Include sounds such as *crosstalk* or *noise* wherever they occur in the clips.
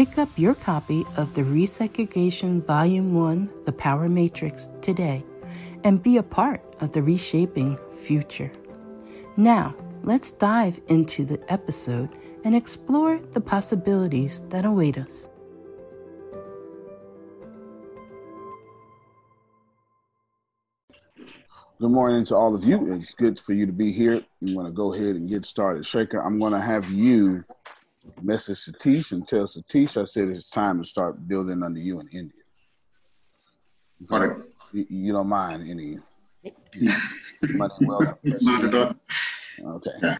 Pick up your copy of the Resegregation Volume 1 The Power Matrix today and be a part of the reshaping future. Now, let's dive into the episode and explore the possibilities that await us. Good morning to all of you. It's good for you to be here. I'm going to go ahead and get started. Shaker, I'm going to have you message Satish and tell Satish I said it's time to start building under you in India. It. You, you don't mind any *laughs* money well? Not at all. Okay. Yeah.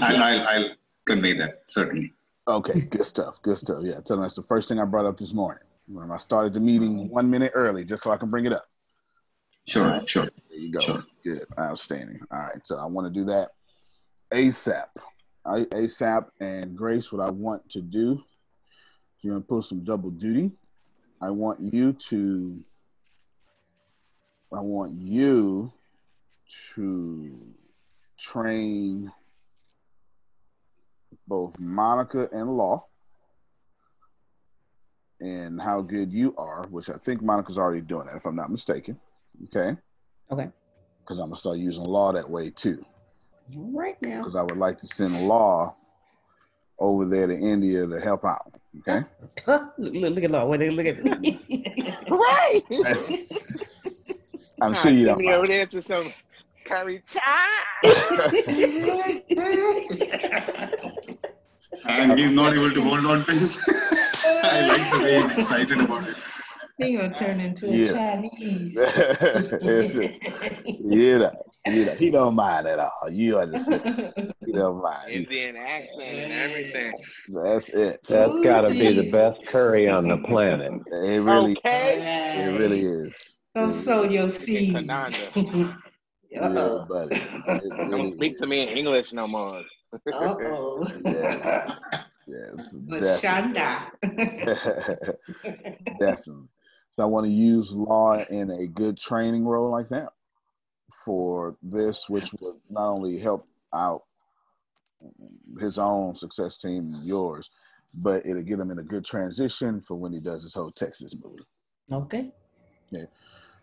I'll, I'll, I'll convey that, certainly. Okay, good stuff. Good stuff. Yeah, tell them that's the first thing I brought up this morning. When I started the meeting mm-hmm. one minute early, just so I can bring it up. Sure, right. sure. There you go. Sure. Good. Outstanding. All right. So I want to do that ASAP. ASAP and Grace, what I want to do, you're gonna put some double duty. I want you to, I want you to train both Monica and Law and how good you are, which I think Monica's already doing that, if I'm not mistaken. Okay. Okay. Because I'm gonna start using Law that way too right now. Because I would like to send Law over there to India to help out. Okay. look, *laughs* look, at Law. Wait, look at *laughs* right. *laughs* I'm sure you don't. Me over there to some curry chai. and he's not able to hold on to his. I like the way he's excited about it. He gonna turn into a yeah. Chinese. *laughs* yeah, yeah, he don't mind at all. You understand? He don't mind. Indian accent and everything. That's it. That's got to be the best curry on the planet. It really, okay. it really is. Don't sow your seeds. *laughs* yeah, buddy. Really don't speak is. to me in English no more. oh. yeah. Yes, but Shanda. definitely. *laughs* So I want to use law in a good training role like that for this, which would not only help out his own success team and yours, but it'll get him in a good transition for when he does his whole Texas move. Okay. Yeah.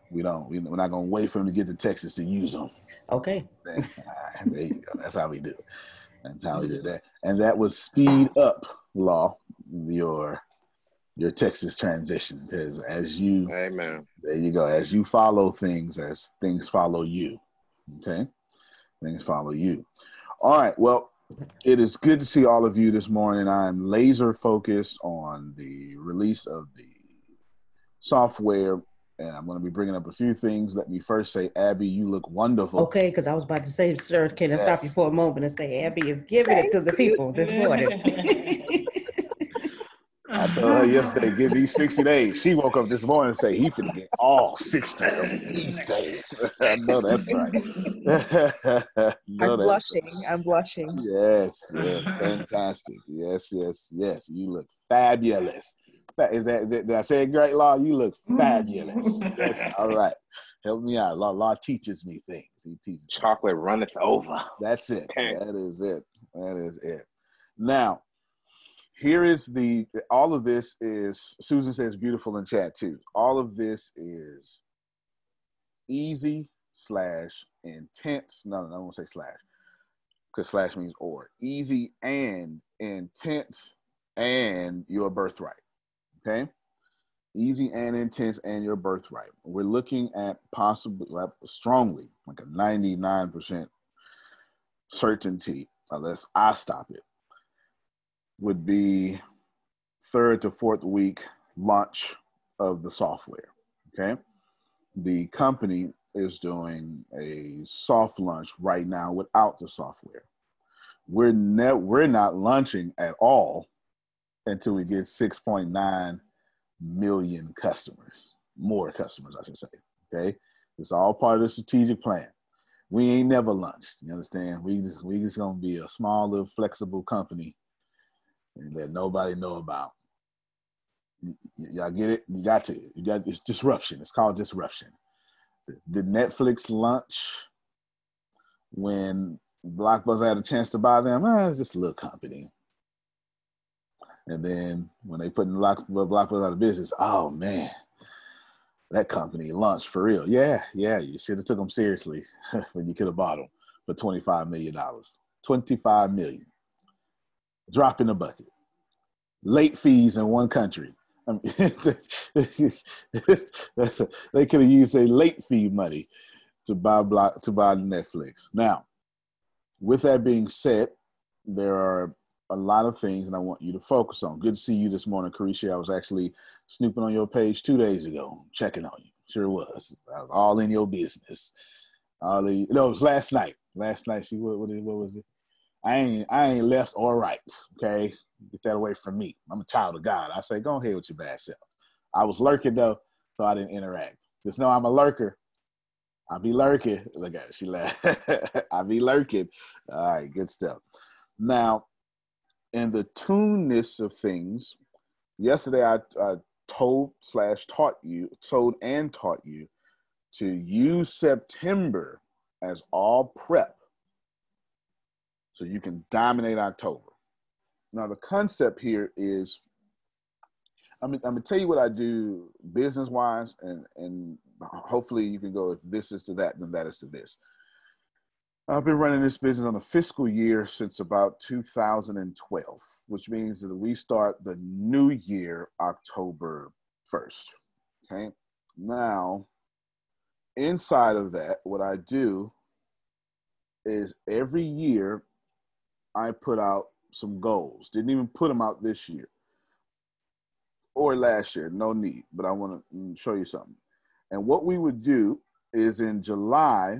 We don't. We, are not gonna wait for him to get to Texas to use them. Okay. There, *laughs* there you go. That's how we do it. That's how we do that. And that would speed up Law, your your Texas transition because as you Amen. there you go as you follow things as things follow you okay? Things follow you. All right well it is good to see all of you this morning. I'm laser focused on the release of the software and i'm going to be bringing up a few things. Let me first say abby you look wonderful. Okay, because I was about to say, sir, can I stop you for a moment and say Abby is giving it to the people this morning? *laughs* *laughs* I told her yesterday, give me *laughs* 60 days. She woke up this morning and say he finna get all 60 of these days. *laughs* I know that's right. *laughs* know I'm that's blushing. I'm blushing. Yes, yes, fantastic. Yes, yes, yes. You look fabulous. Is that, is that did I say it great, Law? You look fabulous. Yes, all right. Help me out. Law, Law teaches me things. He teaches me. Chocolate runneth over. That's it. Okay. That is it. That is it. Now, here is the all of this is Susan says beautiful in chat too. All of this is easy slash intense. No, no, I won't say slash because slash means or. Easy and intense and your birthright. Okay. Easy and intense and your birthright. We're looking at possibly strongly, like a 99% certainty, unless I stop it, would be third to fourth week launch of the software. Okay. The company is doing a soft launch right now without the software. We're ne- we're not launching at all until we get 6.9 million customers, more customers, I should say. Okay. It's all part of the strategic plan. We ain't never launched. You understand? We just we just gonna be a small little flexible company and let nobody know about. Y- y'all get it? You got to. You got it's disruption. It's called disruption. The Netflix launch when Blockbuster had a chance to buy them? Eh, it's just a little company. And then when they put in Block- Blockbuster out of business, oh man, that company launched for real. Yeah, yeah, you should have took them seriously *laughs* when you could have bought them for twenty five million dollars. Twenty five million. Drop in the bucket. Late fees in one country. I mean, *laughs* they could have used a late fee money to buy block to buy Netflix. Now, with that being said, there are a lot of things that I want you to focus on. Good to see you this morning, Carisha. I was actually snooping on your page two days ago, checking on you. Sure was. I was all in your business. All the, no, it was last night. Last night, she what, what, what was it? I ain't I ain't left or right. Okay, get that away from me. I'm a child of God. I say, go ahead with your bad self. I was lurking though, so I didn't interact. Just know I'm a lurker. I be lurking. Look at it, she laughed. *laughs* I be lurking. All right, good stuff. Now, in the tuneness of things, yesterday I, I told slash taught you, told and taught you to use September as all prep so you can dominate October. Now, the concept here is I'm, I'm gonna tell you what I do business wise, and and hopefully you can go if this is to that, then that is to this. I've been running this business on a fiscal year since about 2012, which means that we start the new year October 1st. Okay. Now, inside of that, what I do is every year I put out some goals. Didn't even put them out this year or last year. No need, but I want to mm, show you something. And what we would do is in July,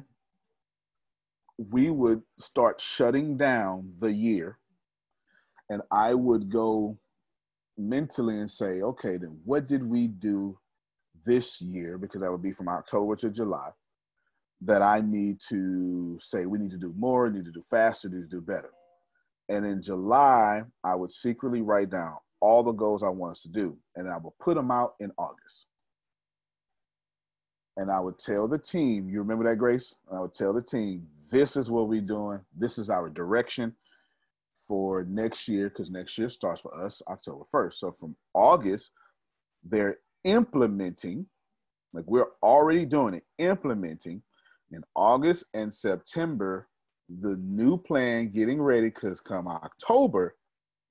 we would start shutting down the year. And I would go mentally and say, okay, then what did we do this year? Because that would be from October to July. That I need to say we need to do more, need to do faster, need to do better. And in July, I would secretly write down all the goals I want us to do, and I will put them out in August. And I would tell the team, you remember that, Grace? I would tell the team, this is what we're doing. This is our direction for next year, because next year starts for us October 1st. So from August, they're implementing, like we're already doing it, implementing in August and September the new plan, getting ready, because come October,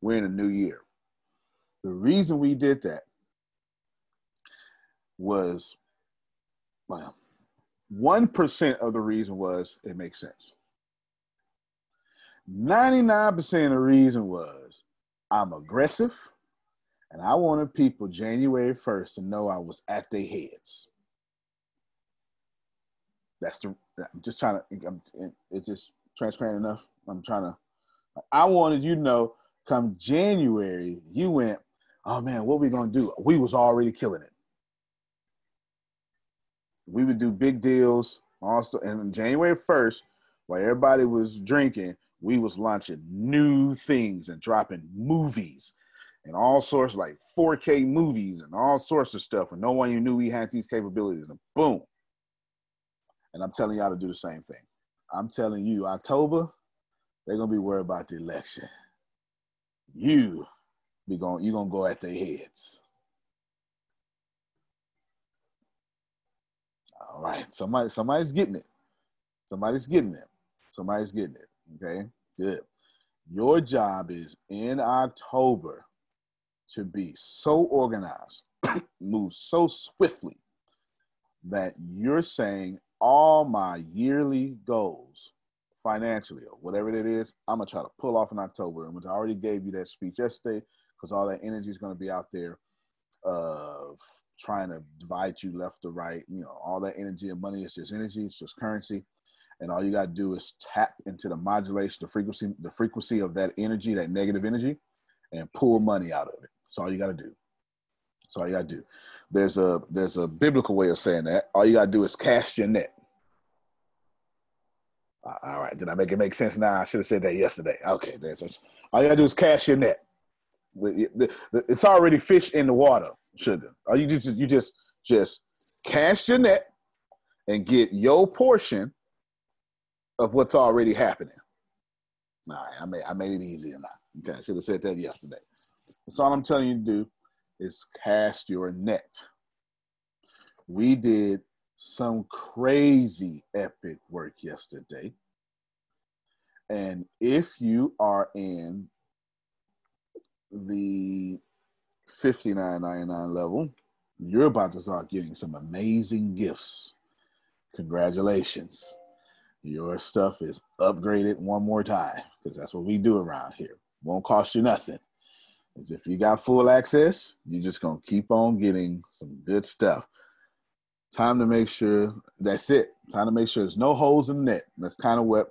we're in a new year. The reason we did that was, well, 1% of the reason was it makes sense. 99% of the reason was I'm aggressive and I wanted people January 1st to know I was at their heads. That's the, I'm just trying to, I'm, it's just transparent enough. I'm trying to, I wanted you to know come January, you went, oh man, what we to do? We was already killing it. We would do big deals also. And January 1st, while everybody was drinking, we was launching new things and dropping movies and all sorts like 4K movies and all sorts of stuff. And no one you knew we had these capabilities. And boom. And I'm telling y'all to do the same thing. I'm telling you, October, they're gonna be worried about the election. You be going, you're gonna go at their heads. All right. Somebody, somebody's getting it. Somebody's getting it. Somebody's getting it. Okay, good. Your job is in October to be so organized, *clears throat* move so swiftly that you're saying all my yearly goals financially or whatever it is, I'm gonna try to pull off in October. And I already gave you that speech yesterday because all that energy is gonna be out there uh, of trying to divide you left to right. You know, all that energy and money is just energy, it's just currency and all you got to do is tap into the modulation, the frequency, the frequency of that energy, that negative energy, and pull money out of it. That's all you got to do. That's all you got to do. There's a there's a biblical way of saying that. All you got to do is cast your net. Uh, all right, did I make it make sense now? I should have said that yesterday. Okay, that's all you got to do is cast your net. It's already fish in the water, sugar. All you just you just just cast your net and get your portion of what's already happening. All right, I made I made it easier now. Okay, I should have said that yesterday. That's all I'm telling you to do is cast your net. We did some crazy epic work yesterday. And if you are in the 59.99 level, you're about to start getting some amazing gifts. Congratulations your stuff is upgraded one more time because that's what we do around here. Won't cost you nothing. As if you got full access, you're just gonna keep on getting some good stuff. Time to make sure that's it. Time to make sure there's no holes in the net. That's kind of what,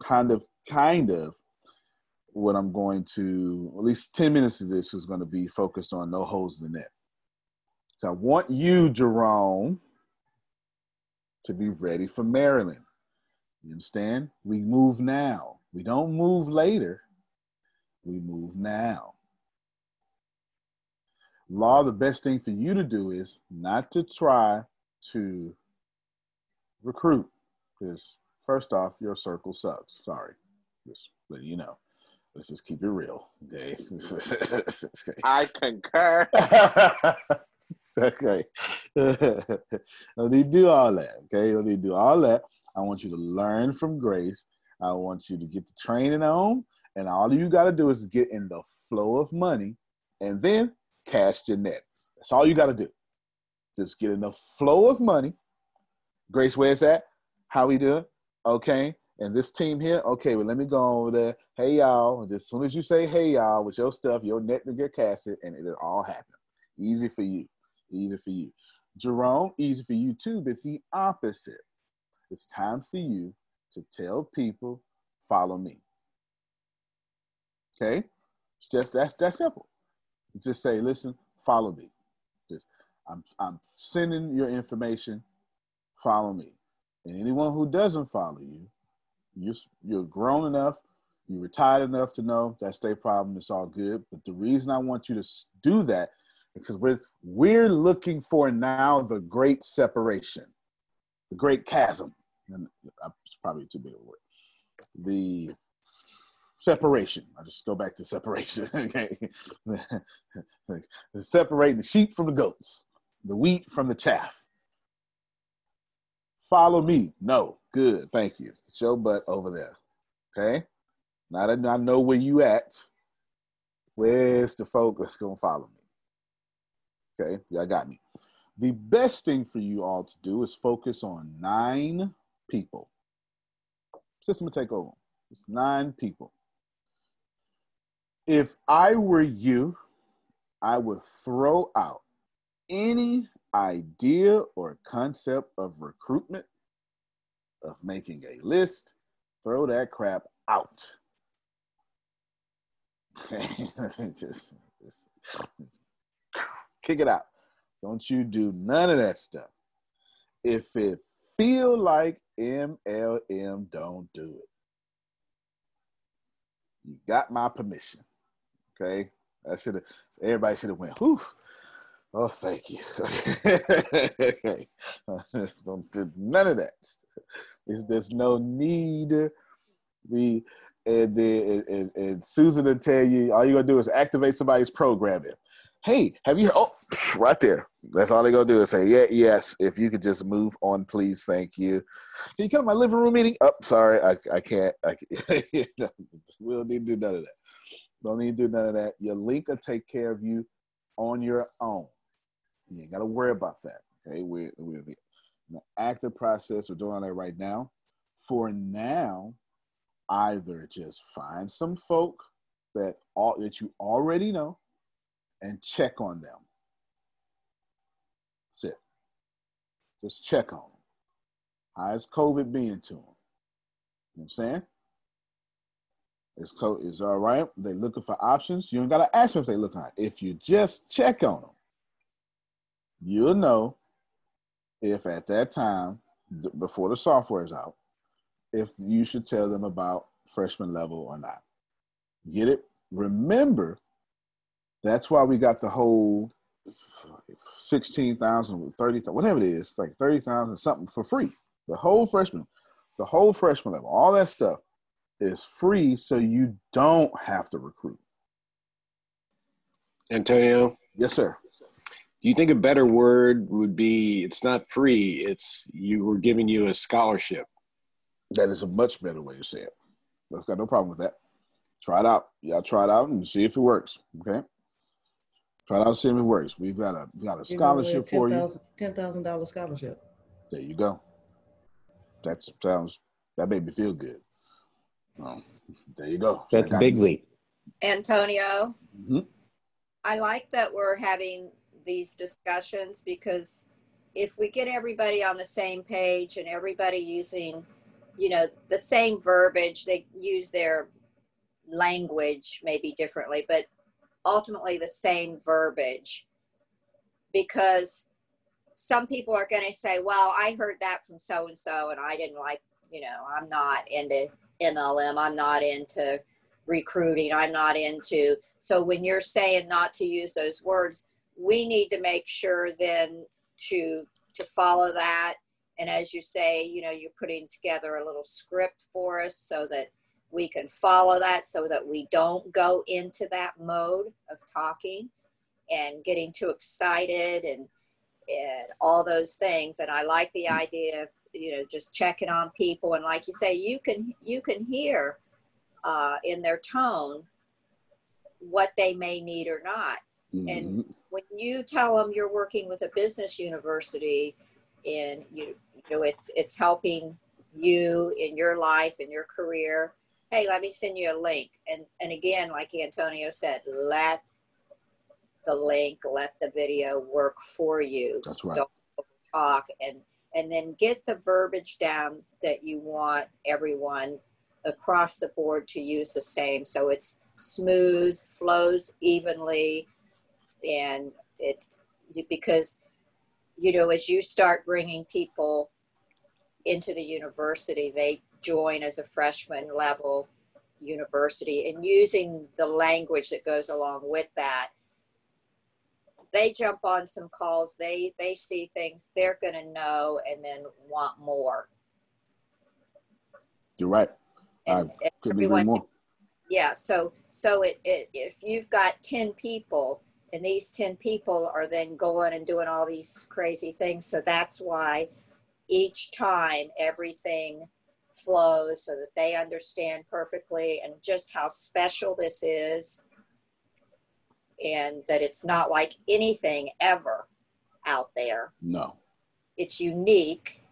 kind of, kind of, what I'm going to. At least ten minutes of this is going to be focused on no holes in the net. So I want you, Jerome, to be ready for Maryland. You understand? We move now. We don't move later. We move now. Law, the best thing for you to do is not to try to recruit. Because first off, your circle sucks. Sorry. Just let you know. Let's just keep it real. Okay. *laughs* I concur. *laughs* okay. *laughs* no need do all that. Okay. No need do all that. I want you to learn from grace. I want you to get the training on. And all you got to do is get in the flow of money and then cast your net. That's all you got to do. Just get the flow of money. Grace, where's that? How we doing? Okay. And this team here, okay, well, let me go over there. Hey, y'all. And As soon as you say, hey, y'all, with your stuff, your net to get casted, and it'll all happen. Easy for you. Easy for you. Jerome, easy for you too, but the opposite. It's time for you to tell people, follow me. Okay? It's just that's that simple. Just say, listen, follow me. Just I'm I'm sending your information, follow me. And anyone who doesn't follow you, you're you're grown enough, you're retired enough to know that's their problem. It's all good. But the reason I want you to do that because we're we're looking for now the great separation, the great chasm. And uh, it's probably too big a word. The separation. I just go back to separation. *laughs* okay, *laughs* separating the sheep from the goats, the wheat from the chaff. Follow me. No, good. Thank you. Show butt over there. Okay. Now that I know where you at, Where's the folk that's gonna follow me? Okay, y'all got me. The best thing for you all to do is focus on nine people. System will take over. It's nine people. If I were you, I would throw out any idea or concept of recruitment, of making a list, throw that crap out. *laughs* just, just kick it out. Don't you do none of that stuff. If it feel like MLM, don't do it. You got my permission. Okay. I should have everybody should have went, whew. Oh, thank you. *laughs* okay. Don't do none of that. There's, there's no need. We and then and, and Susan will tell you all you're gonna do is activate somebody's programming. Hey, have you? Oh, right there. That's all they're gonna do is say, yeah, yes. If you could just move on, please, thank you. Can you come to my living room meeting? Oh, sorry, I, I can't. I can't. *laughs* we don't need to do none of that. Don't need to do none of that. Your link will take care of you on your own. You ain't got to worry about that. Okay, we're, we're in the active process. We're doing that right now. For now, either just find some folk that all that you already know and check on them. That's it. Just check on them. How's COVID being to them? You know what I'm saying? Is code is all right. They looking for options. You don't gotta ask them if they looking. If you just check on them, you'll know if at that time before the software is out, if you should tell them about freshman level or not. Get it? Remember, that's why we got the whole 16,000, 30, whatever it is, like 30,000 something for free. The whole freshman, the whole freshman level, all that stuff is free so you don't have to recruit. Antonio? Yes, sir. Do you think a better word would be it's not free, it's you were giving you a scholarship? That is a much better way to say it. That's got no problem with that. Try it out. Y'all try it out and see if it works. Okay. Try it out and see if it works. We've got a we got a scholarship 10, for you. Ten thousand dollar scholarship. There you go. That sounds that made me feel good. Oh, there you go. That's big leap. Antonio, mm-hmm. I like that we're having these discussions because if we get everybody on the same page and everybody using, you know, the same verbiage, they use their language maybe differently, but ultimately the same verbiage because some people are going to say, well, I heard that from so and so and I didn't like, you know, I'm not into MLM. I'm not into recruiting. I'm not into. So when you're saying not to use those words, we need to make sure then to to follow that. And as you say, you know, you're putting together a little script for us so that we can follow that so that we don't go into that mode of talking and getting too excited and and all those things and i like the idea of you know just checking on people. And like you say you can you can hear uh, in their tone what they may need or not. Mm-hmm. and when you tell them you're working with a business university and you, you know it's it's helping you in your life in your career hey let me send you a link. And and again like antonio said let the link let the video work for you. That's right. Don't talk and and then get the verbiage down that you want everyone across the board to use the same. So it's smooth flows evenly and it's because you know as you start bringing people into the university they join as a freshman level university and using the language that goes along with that they jump on some calls they they see things they're going to know and then want more. You're right. And, I couldn't agree more. yeah so so it, it if you've got 10 people and these 10 people are then going and doing all these crazy things so that's why each time everything flows so that they understand perfectly and just how special this is and that it's not like anything ever out there. No. It's unique.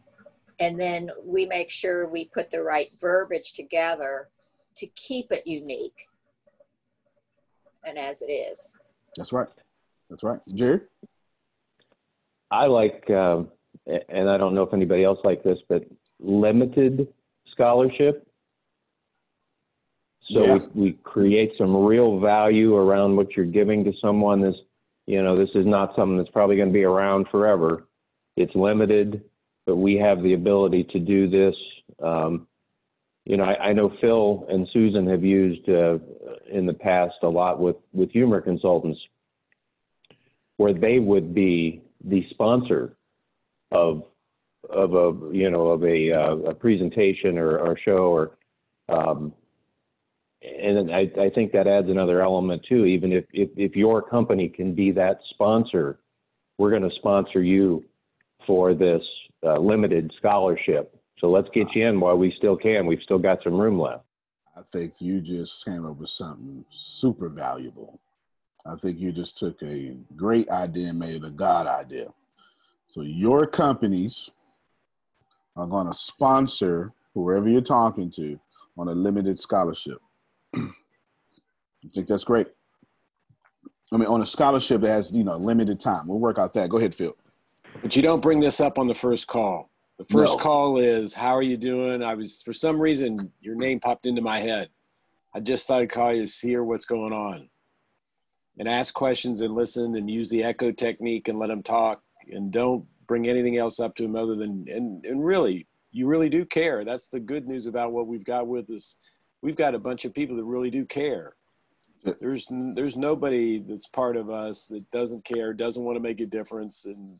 And then we make sure we put the right verbiage together to keep it unique and as it is. That's right. That's right. Jerry? I like, um, and I don't know if anybody else like this, but limited scholarship. So yeah. we, we create some real value around what you're giving to someone. This, you know, this is not something that's probably going to be around forever. It's limited, but we have the ability to do this. Um, you know, I, I, know Phil and Susan have used uh, in the past a lot with with humor consultants, where they would be the sponsor of of a you know of a uh, a presentation or, or show or um, and I, I think that adds another element too. Even if, if, if your company can be that sponsor, we're going to sponsor you for this uh, limited scholarship. So let's get you in while we still can. We've still got some room left. I think you just came up with something super valuable. I think you just took a great idea and made it a God idea. So your companies are going to sponsor whoever you're talking to on a limited scholarship. I think that's great. I mean, on a scholarship that has you know limited time, we'll work out that. Go ahead, Phil. But you don't bring this up on the first call. The first no. call is, "How are you doing?" I was for some reason your name popped into my head. I just thought I'd call you to hear what's going on, and ask questions and listen and use the echo technique and let them talk and don't bring anything else up to them other than and and really you really do care. That's the good news about what we've got with us we've got a bunch of people that really do care. There's there's nobody that's part of us that doesn't care, doesn't want to make a difference, and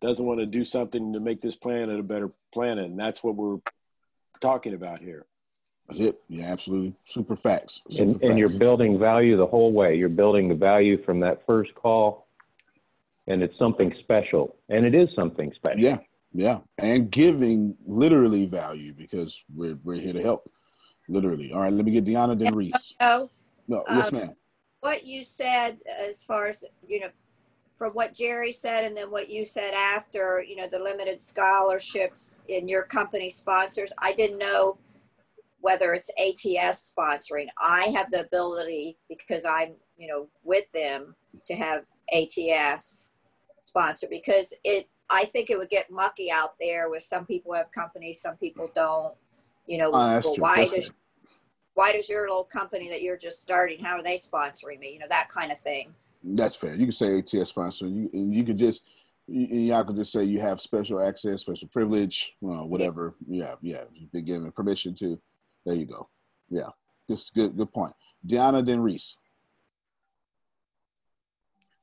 doesn't want to do something to make this planet a better planet. And that's what we're talking about here. That's it. Yeah, absolutely. Super facts. Super and, facts. and you're building value the whole way. You're building the value from that first call, and it's something special. And it is something special. Yeah, yeah. And giving literally value because we're, we're here to help. Literally. All right, let me get Deanna then Reese. No. No, yes, um, ma'am. What you said as far as, you know, from what Jerry said and then what you said after, you know, the limited scholarships in your company sponsors, I didn't know whether it's ATS sponsoring. I have the ability because I'm, you know, with them to have ATS sponsor because it I think it would get mucky out there with some people have companies, some people don't. You know, oh, well, why does why does your little company that you're just starting, how are they sponsoring me? You know, that kind of thing. That's fair. You can say ATS sponsor. You and you could just y'all could just say you have special access, special privilege, uh, well, whatever. Yeah, yeah. You've been given permission to. There you go. Yeah, just good. Good point. Deanna, then Reese.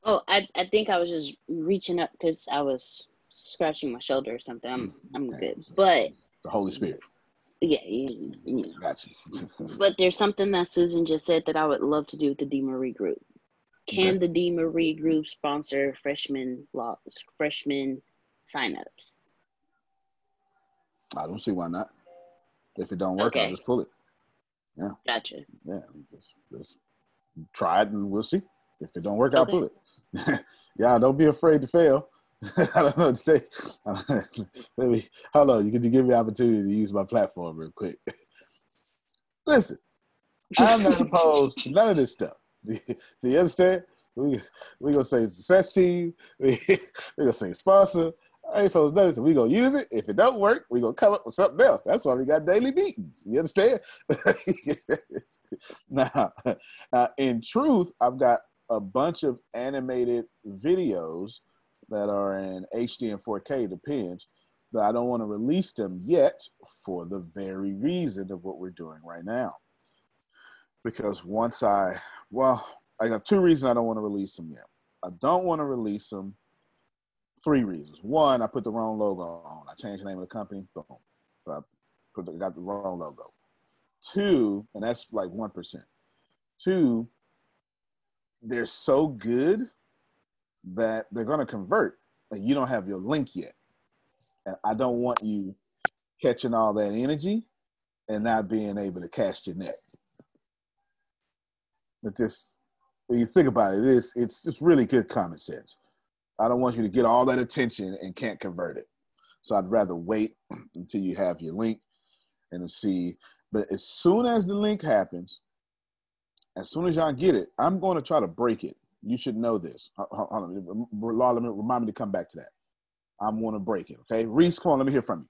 Oh, I I think I was just reaching up because I was scratching my shoulder or something. I'm hmm. I'm good, but the Holy Spirit. Yeah, you, you know. Gotcha. but there's something that Susan just said that I would love to do with the D. Marie Group. Can okay. the D. Marie Group sponsor freshman law freshman signups? I don't see why not. If it don't work, okay. I'll just pull it. Yeah. Gotcha. Yeah. Just, just try it and we'll see. If it don't work, okay. I'll pull it. *laughs* yeah, don't be afraid to fail. *laughs* I don't know. Let me. *laughs* Hold on. You could you give me opportunity to use my platform real quick? *laughs* Listen, I'm not opposed to none of this stuff. Do you understand? We we gonna say success team. We we gonna say sponsor. I ain't supposed to nothing. We gonna use it. If it don't work, we gonna come up with something else. That's why we got daily meetings. You understand? now, now, in truth, I've got a bunch of animated videos that are in HD and 4K, depends. But I don't want to release them yet for the very reason of what we're doing right now. Because once I, well, I got two reasons I don't want to release them yet. I don't want to release them. Three reasons. One, I put the wrong logo on. I changed the name of the company. Boom. So I put the, got the wrong logo. Two, and that's like one percent. Two, they're so good that they're going to convert and you don't have your link yet. And I don't want you catching all that energy and not being able to cast your net. But just when you think about it, it's it's really good common sense. I don't want you to get all that attention and can't convert it. So I'd rather wait *clears throat* until you have your link and see. But as soon as the link happens, as soon as y'all get it, I'm going to try to break it. You should know this. Hold on, remind me to come back to that. I'm going to break it. Okay, Reese, come on, let me hear from you.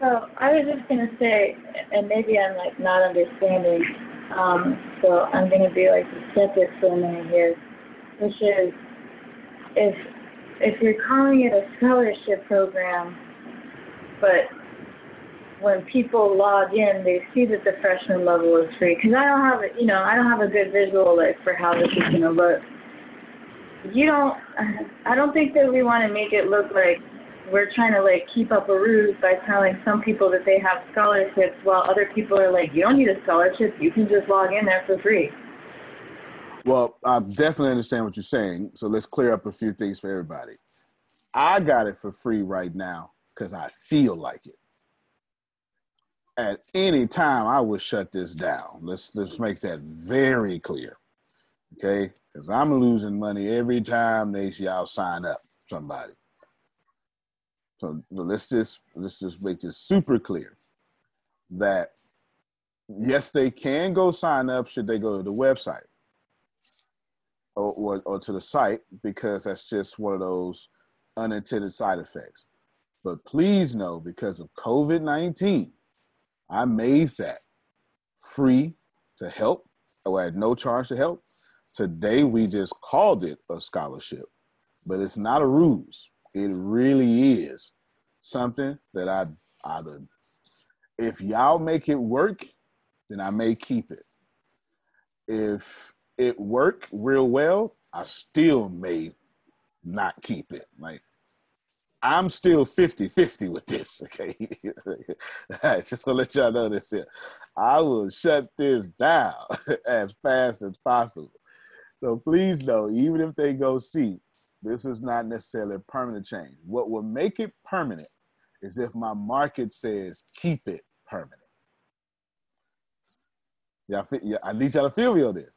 So I was just gonna say, and maybe I'm like not understanding. Um, so I'm gonna be like skeptic for a minute here, which is if if you're calling it a scholarship program, but when people log in, they see that the freshman level is free. Because I don't have, you know, I don't have a good visual like for how this is gonna look. You don't. I don't think that we want to make it look like we're trying to like keep up a ruse by telling some people that they have scholarships while other people are like, you don't need a scholarship, you can just log in there for free. Well, I definitely understand what you're saying. So let's clear up a few things for everybody. I got it for free right now because I feel like it. At any time, I would shut this down. Let's let's make that very clear, okay? Because I'm losing money every time they y'all sign up somebody. So let's just let's just make this super clear that yes, they can go sign up should they go to the website or, or, or to the site because that's just one of those unintended side effects. But please know because of COVID 19, I made that free to help or at no charge to help. Today we just called it a scholarship, but it's not a ruse. It really is something that I I if y'all make it work, then I may keep it. If it work real well, I still may not keep it. Like I'm still 50-50 with this, *laughs* okay? just to let y'all know this here. I will shut this down *laughs* as fast as possible. So please know, even if they go see, this is not necessarily a permanent change. What will make it permanent is if my market says keep it permanent. Y'all, feel, I need y'all to feel me on this.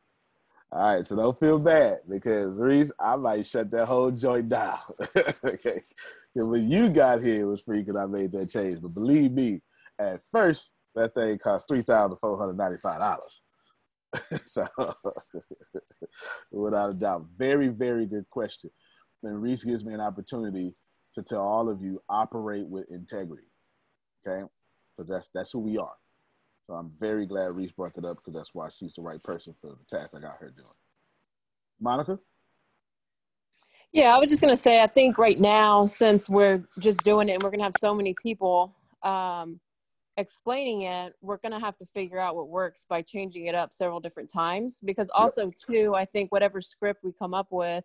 All right, so don't feel bad because Reese, I might shut that whole joint down. *laughs* okay, when you got here, it was free because I made that change. But believe me, at first that thing cost three thousand four hundred ninety-five dollars. *laughs* so, *laughs* without a doubt, very, very good question. And Reese gives me an opportunity to tell all of you operate with integrity. Okay, because that's that's who we are. So I'm very glad Reese brought that up because that's why she's the right person for the task I got her doing. Monica. Yeah, I was just gonna say I think right now since we're just doing it and we're gonna have so many people um, explaining it, we're gonna have to figure out what works by changing it up several different times. Because also too, I think whatever script we come up with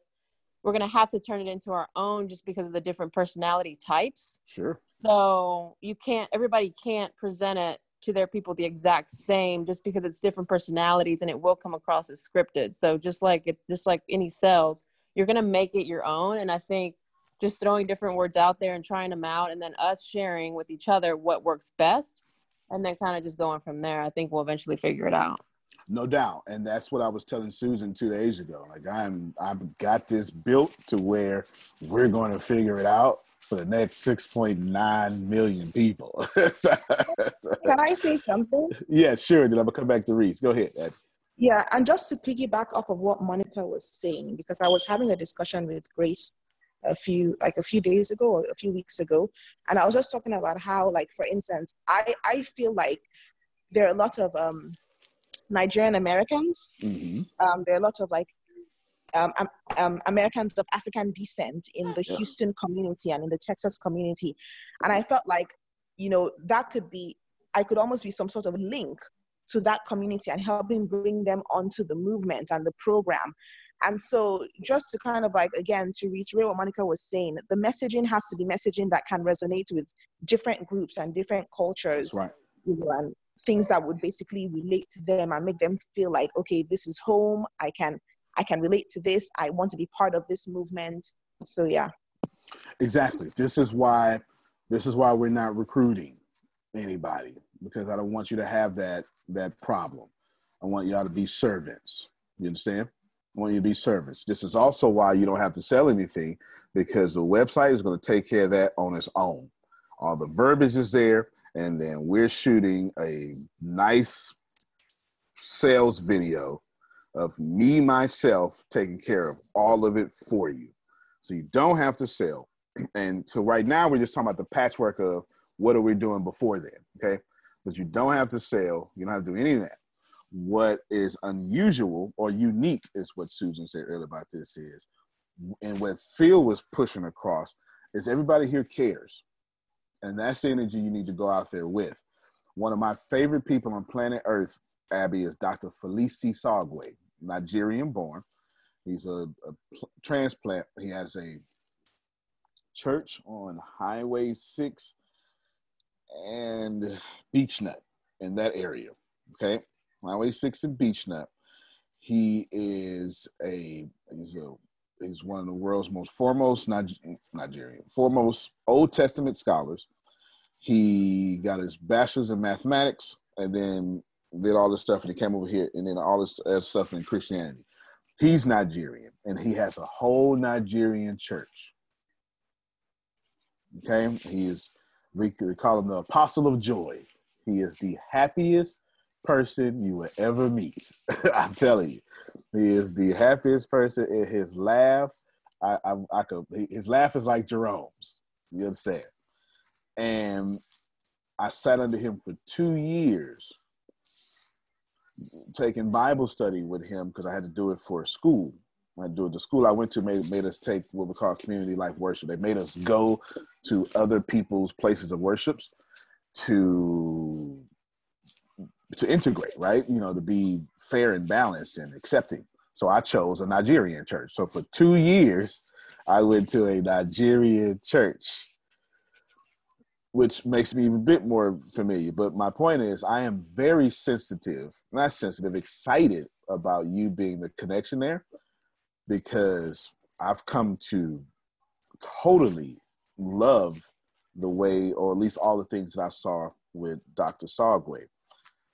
we're going to have to turn it into our own just because of the different personality types. Sure. So you can't, everybody can't present it to their people the exact same just because it's different personalities and it will come across as scripted. So just like it, just like any sales, you're going to make it your own. And I think just throwing different words out there and trying them out and then us sharing with each other what works best and then kind of just going from there, I think we'll eventually figure it out. No doubt, and that's what I was telling Susan two days ago. Like I'm, I've got this built to where we're going to figure it out for the next six point nine million people. *laughs* Can I say something? Yeah, sure. Then I'm gonna come back to Reese. Go ahead. Ed. Yeah, and just to piggyback off of what Monica was saying, because I was having a discussion with Grace a few like a few days ago or a few weeks ago, and I was just talking about how, like, for instance, I I feel like there are a lot of um Nigerian Americans. Mm-hmm. Um, there are a lot of like um, um, Americans of African descent in the yeah. Houston community and in the Texas community. And I felt like, you know, that could be, I could almost be some sort of link to that community and helping bring them onto the movement and the program. And so, just to kind of like, again, to reiterate what Monica was saying, the messaging has to be messaging that can resonate with different groups and different cultures. That's right. You know, and things that would basically relate to them and make them feel like okay this is home i can i can relate to this i want to be part of this movement so yeah exactly this is why this is why we're not recruiting anybody because I don't want you to have that that problem. I want y'all to be servants. You understand? I want you to be servants. This is also why you don't have to sell anything because the website is going to take care of that on its own. All the verbiage is there, and then we're shooting a nice sales video of me myself taking care of all of it for you. So you don't have to sell. And so right now we're just talking about the patchwork of what are we doing before then, okay? But you don't have to sell. You don't have to do any of that. What is unusual or unique is what Susan said earlier about this is, and what Phil was pushing across is everybody here cares. And that's the energy you need to go out there with. One of my favorite people on planet Earth, Abby, is Dr. Felici Sogwe, Nigerian born. He's a, a transplant. He has a church on Highway 6 and Beechnut in that area. Okay. Highway 6 and Beechnut. He is a he's a he's one of the world's most foremost Nigerian, foremost Old Testament scholars. He got his bachelor's in mathematics and then did all this stuff and he came over here and then all this stuff in Christianity. He's Nigerian and he has a whole Nigerian church. Okay, he is we call him the apostle of joy. He is the happiest person you will ever meet. *laughs* I'm telling you, he is the happiest person. In his laugh, I, I, I could. His laugh is like Jerome's. You understand? And I sat under him for two years, taking Bible study with him because I had to do it for school. I do it. The school I went to made made us take what we call community life worship. They made us go to other people's places of worships to to integrate, right? You know, to be fair and balanced and accepting. So I chose a Nigerian church. So for two years, I went to a Nigerian church, which makes me a bit more familiar. But my point is, I am very sensitive, not sensitive, excited about you being the connection there because I've come to totally love the way, or at least all the things that I saw with Dr. Sagwe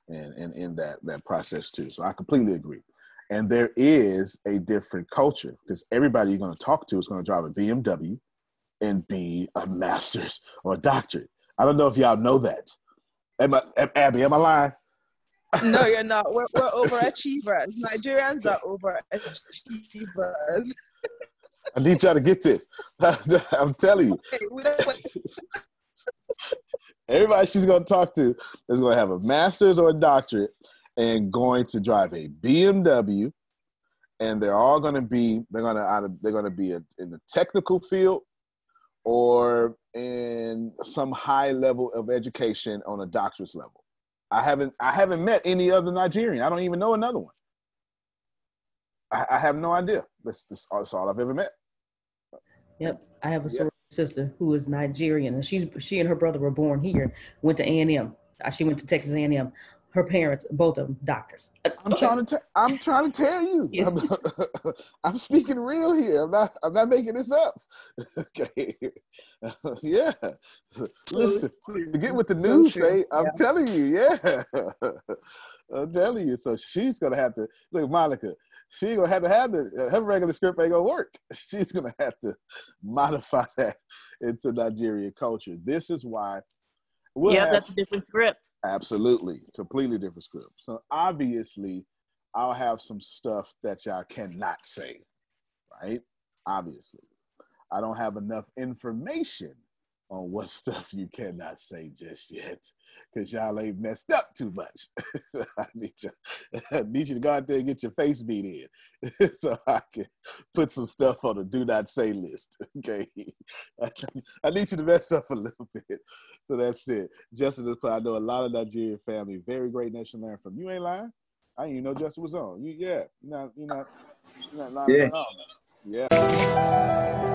and, and in that, that process too. So I completely agree. And there is a different culture because everybody you're going to talk to is going to drive a BMW and be a master's or a doctorate. I don't know if y'all know that. Am I, Abby, am I lying? No, you're not. We're, we're overachievers. Nigerians are overachievers. I need y'all to get this. *laughs* I'm telling you. *laughs* Everybody she's going to talk to is going to have a master's or a doctorate and going to drive a BMW. And they're all going to be they're going to they're going to be a, in the technical field or in some high level of education on a doctorate level. I haven't I haven't met any other Nigerian. I don't even know another one. I, I have no idea. That's, that's, all I've ever met. Yep, I have a yep. sister who is Nigerian, and she's she and her brother were born here. Went to A and M. Uh, she went to Texas A and M. Her parents, both of them, doctors. I'm trying to. i I'm trying to tell you. Yeah. I'm, *laughs* I'm, speaking real here. I'm not. I'm not making this up. *laughs* okay. *laughs* yeah. Listen. To get what the so news true. say. I'm yeah. telling you. Yeah. I'm telling you. So she's gonna have to look, Monica she ain't gonna have to have the her regular script ain't gonna work. She's gonna have to modify that into Nigerian culture. This is why. We'll yeah, have, that's a different script. Absolutely, completely different script. So obviously, I'll have some stuff that y'all cannot say, right? Obviously, I don't have enough information on what *laughs* stuff you cannot say just yet because y'all ain't messed up too much. *laughs* I, need you, I *laughs* need you to go out there and get your face beat in so I can put some stuff on the do not say list. Okay. I need you to mess up a little bit. So that's it. Justin, I know a lot of Nigerian family, very great nation learn from. You ain't lying. I didn't even know Justin was on. You, yeah, you're not, you're not, you're not lying yeah. at all. Yeah.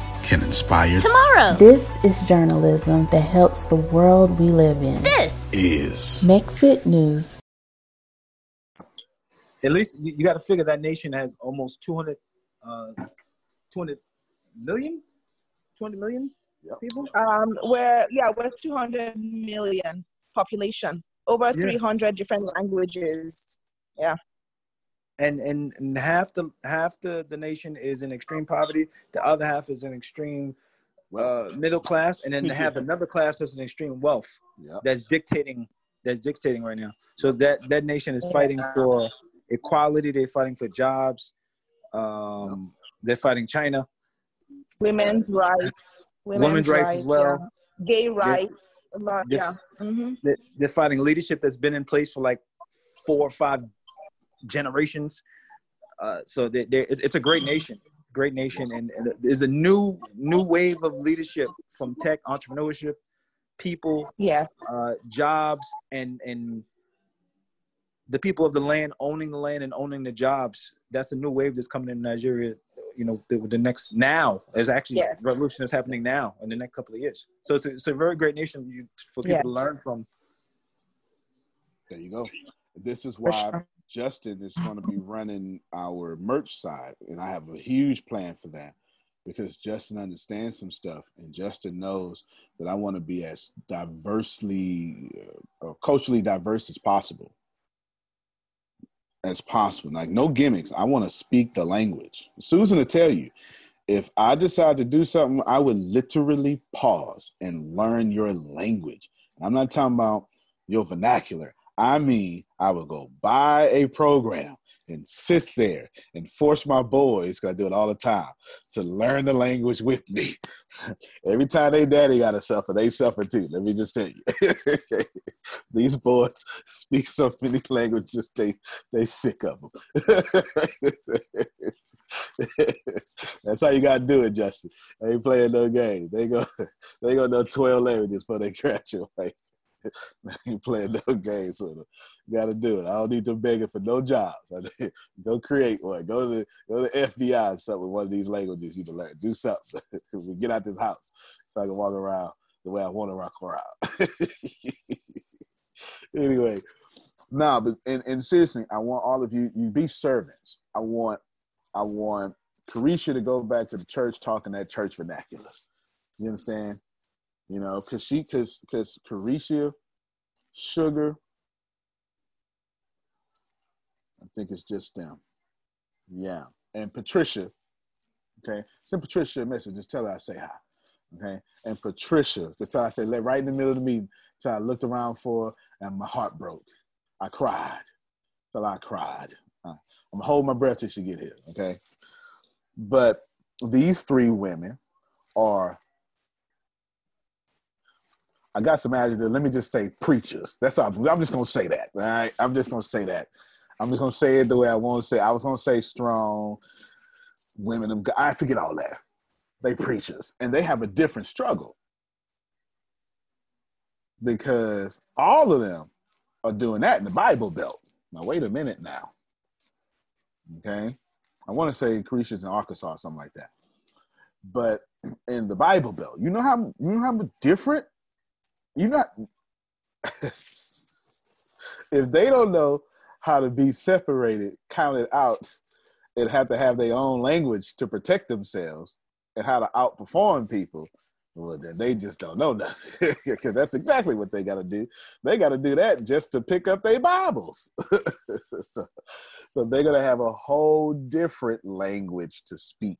can inspire tomorrow. This is journalism that helps the world we live in. This is Mexit News. At least you, you got to figure that nation has almost 200, uh, 200 million, 200 million yep. people. Um, we're yeah, we're 200 million population, over yeah. 300 different languages. Yeah and and, and half the half the, the nation is in extreme poverty. The other half is in extreme uh, middle class. And then they have *laughs* another class that's in extreme wealth yep. that's dictating that's dictating right now. So that that nation is fighting for equality. They're fighting for jobs. Um, they're fighting china. Women's rights. Women's, women's rights, rights, as well. yeah. gay rights they're, yeah. Mm-hmm. they're, they're fighting leadership that's been in place for like four or five generations. Uh, so they, they, it's, it's, a great nation, great nation, and, and, there's a new new wave of leadership from tech entrepreneurship, people, yes, uh, jobs, and and the people of the land owning the land and owning the jobs. That's a new wave that's coming in Nigeria. You know, the, the next now is actually yes. revolution is happening now in the next couple of years. So it's a, it's a very great nation you, for people yes. to learn from. There you go. This is why sure. Justin is going to be running our merch side, and I have a huge plan for that because Justin understands some stuff, and Justin knows that I want to be as diversely, uh, culturally diverse as possible, as possible. Like no gimmicks. I want to speak the language. Susan will tell you, if I decide to do something, I would literally pause and learn your language. I'm not talking about your vernacular. I mean, I would go buy a program and sit there and force my boys, because I do it all the time, to learn the language with me. *laughs* Every time they daddy got to suffer, they suffer too. Let me just tell you. *laughs* These boys *laughs* speak so many languages, they they sick of them. That's how you gotta do it, Justin. They ain't playing no game. They go they go know 12 languages before they graduate. You *laughs* playing no games with them. You got to do it. I don't need to beg for no jobs. *laughs* go create one. Go to go to FBI or something with one of these languages you to learn. Do something. *laughs* we get out this house so I can walk around the way I want to walk around. anyway, no, but and, and seriously, I want all of you you be servants. I want I want Carisha to go back to the church talking that church vernacular. You understand? You know, cause she, cause, cause Carisha, Sugar, I think it's just them. Yeah, and Patricia. Okay, send Patricia a message. Just tell her I say hi. Okay, and Patricia, tell her I Let right in the middle of the meeting. So I looked around for and my heart broke. I cried. Till I cried. Uh, I'm gonna hold my breath till she get here. Okay, but these three women are I got some adjectives. Let me just say preachers. That's all. I'm just gonna say that. All right. I'm just gonna say that. I'm just gonna say it the way I want to say. I was gonna say strong women. I forget all that. They preachers, and they have a different struggle because all of them are doing that in the Bible Belt. Now wait a minute now. Okay, I want to say Carisha's in Arkansas or something like that, but in the Bible Belt, you know how you know how different you're not *laughs* if they don't know how to be separated, counted out, and have to have their own language to protect themselves and how to outperform people, well, then they just don't know nothing. *laughs* Because that's exactly what they got to do. They got to do that just to pick up their Bibles. *laughs* so, so they're going to have a whole different language to speak.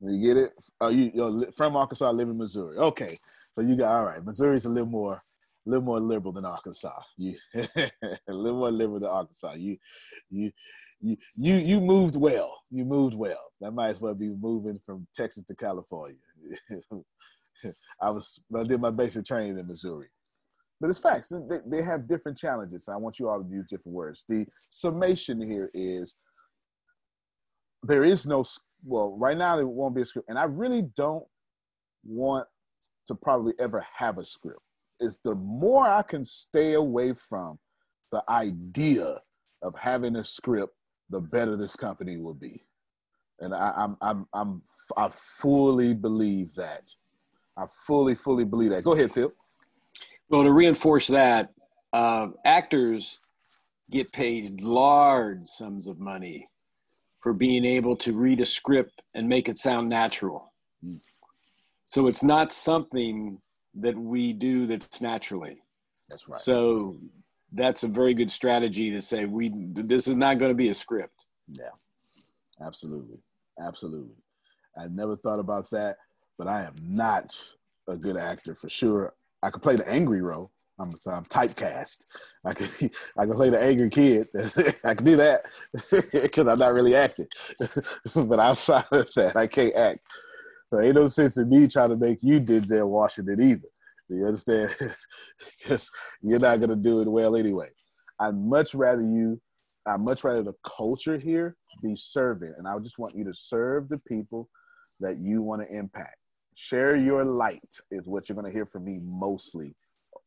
You get it? Oh, you, from Arkansas, live in Missouri. Okay, so you got all right. Missouri's a little more, a little more liberal than Arkansas. You *laughs* a little more liberal than Arkansas. You, you, you, you you moved well. You moved well. That might as well be moving from Texas to California. *laughs* I was I did my basic training in Missouri. But it's facts. They, they have different challenges. I want you all to use different words. The summation here is there is no well right now there won't be a script and i really don't want to probably ever have a script. Is the more i can stay away from the idea of having a script the better this company will be. And I, i'm i'm i'm i fully believe that. I fully fully believe that. Go ahead phil. Well to reinforce that uh, actors get paid large sums of money for being able to read a script and make it sound natural. Mm. So it's not something that we do that's naturally. That's right. So that's a very good strategy to say we this is not going to be a script. Yeah. Absolutely. Absolutely. I never thought about that, but I am not a good actor for sure. I could play the angry role, I'm, so I'm typecast. I can *laughs* I can play the angry kid. *laughs* I can do that *laughs* because I'm not really acting. but outside of that, I can't act. So ain't no sense in me trying to make you Denzel Washington either. You understand? *laughs* Because you're not gonna do it well anyway. I'd much rather you. I'd much rather the culture here be serving, and I just want you to serve the people that you want to impact. Share your light is what you're gonna hear from me mostly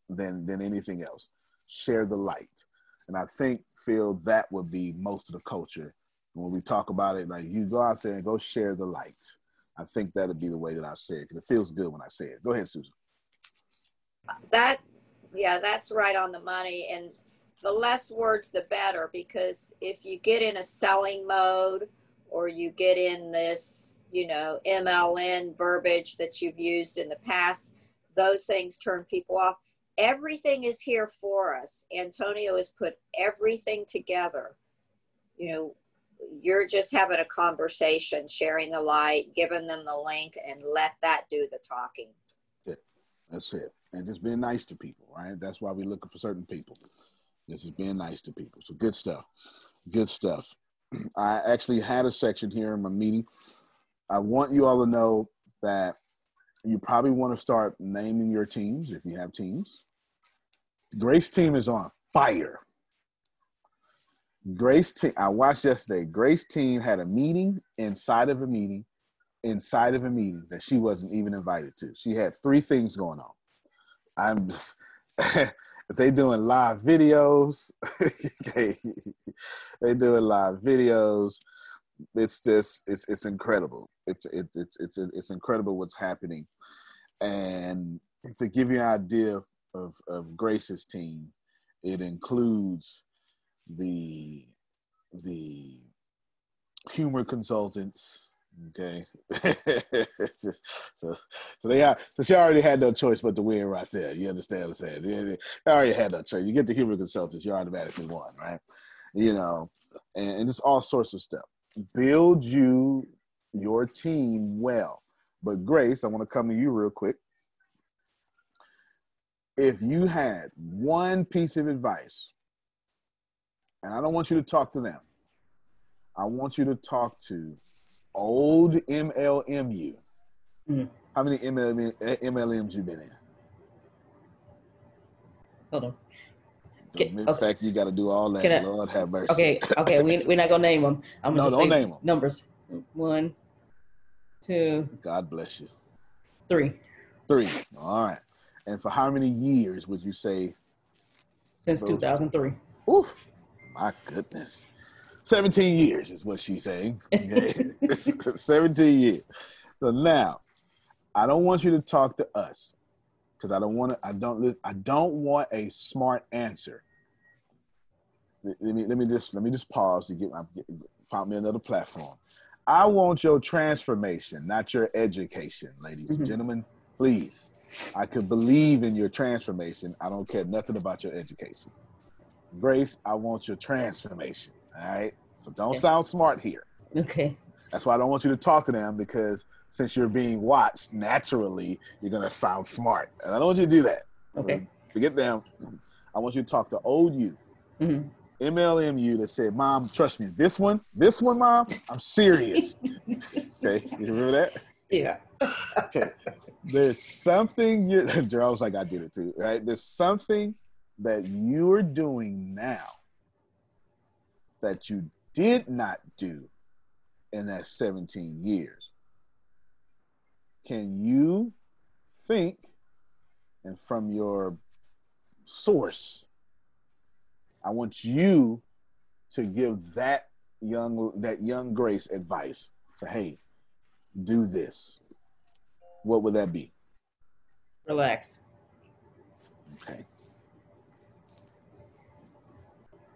than than anything else. Share the light, and I think feel that would be most of the culture when we talk about it. Like you go out there and go share the light. I think that'd be the way that I say it because it feels good when I say it. Go ahead, Susan. That yeah, that's right on the money. And the less words, the better because if you get in a selling mode or you get in this, you know, MLM verbiage that you've used in the past, those things turn people off everything is here for us. Antonio has put everything together. You know, you're just having a conversation, sharing the light, giving them the link, and let that do the talking. Yeah, that's it. And just being nice to people, right? That's why we're looking for certain people. This is being nice to people. So good stuff. Good stuff. *clears throat* I actually had a section here in my meeting. I want you all to know that you probably want to start naming your teams if you have teams. Grace team is on fire. Grace team, I watched yesterday. Grace team had a meeting inside of a meeting, inside of a meeting that she wasn't even invited to. She had three things going on. I'm just, *laughs* they doing live videos. *laughs* they doing live videos. It's just it's it's incredible. It's it's it's it's it's incredible what's happening. And to give you an idea of, of Grace's team, it includes the the humor consultants. Okay, *laughs* so, so they are. So she already had no choice but to win right there. You understand what I'm saying? They already had no choice. You get the humor consultants, you automatically won, right? You know, and, and it's all sorts of stuff. Build you your team well. But Grace, I want to come to you real quick if you had one piece of advice, and I don't want you to talk to them, I want you to talk to old MLMU. Mm-hmm. How many MLM, MLMs you been in? Hold on. in okay. fact, you got to do all that. I, Lord have mercy. Okay, okay, we, we're not gonna name them. I'm gonna no, don't name them. Numbers. One, two. God bless you. Three. Three. All right. And for how many years would you say? Since 2003. Oof, my goodness. 17 years is what she's saying. *laughs* Okay. *laughs* 17 years. So now, I don't want you to talk to us because I don't want to. I don't. I don't want a smart answer. Let me let me just let me just pause to get my find me another platform. I want your transformation, not your education, ladies mm-hmm. and gentlemen. Please. I could believe in your transformation. I don't care nothing about your education. Grace, I want your transformation. All right. So don't okay. sound smart here. Okay. That's why I don't want you to talk to them because since you're being watched, naturally you're gonna sound smart, and I don't want you to do that. Okay. Forget them. I want you to talk to old you. Mm-hmm. MLMU that said, "Mom, trust me, this one, this one, Mom, I'm serious." *laughs* okay, you remember that? Yeah. okay. There's something you *laughs* Gerald's like I did it too, right? There's something that you're doing now that you did not do in that 17 years. Can you think and from your source, I want you to give that young that young Grace advice. Say, hey, do this. What would that be? Relax. Okay.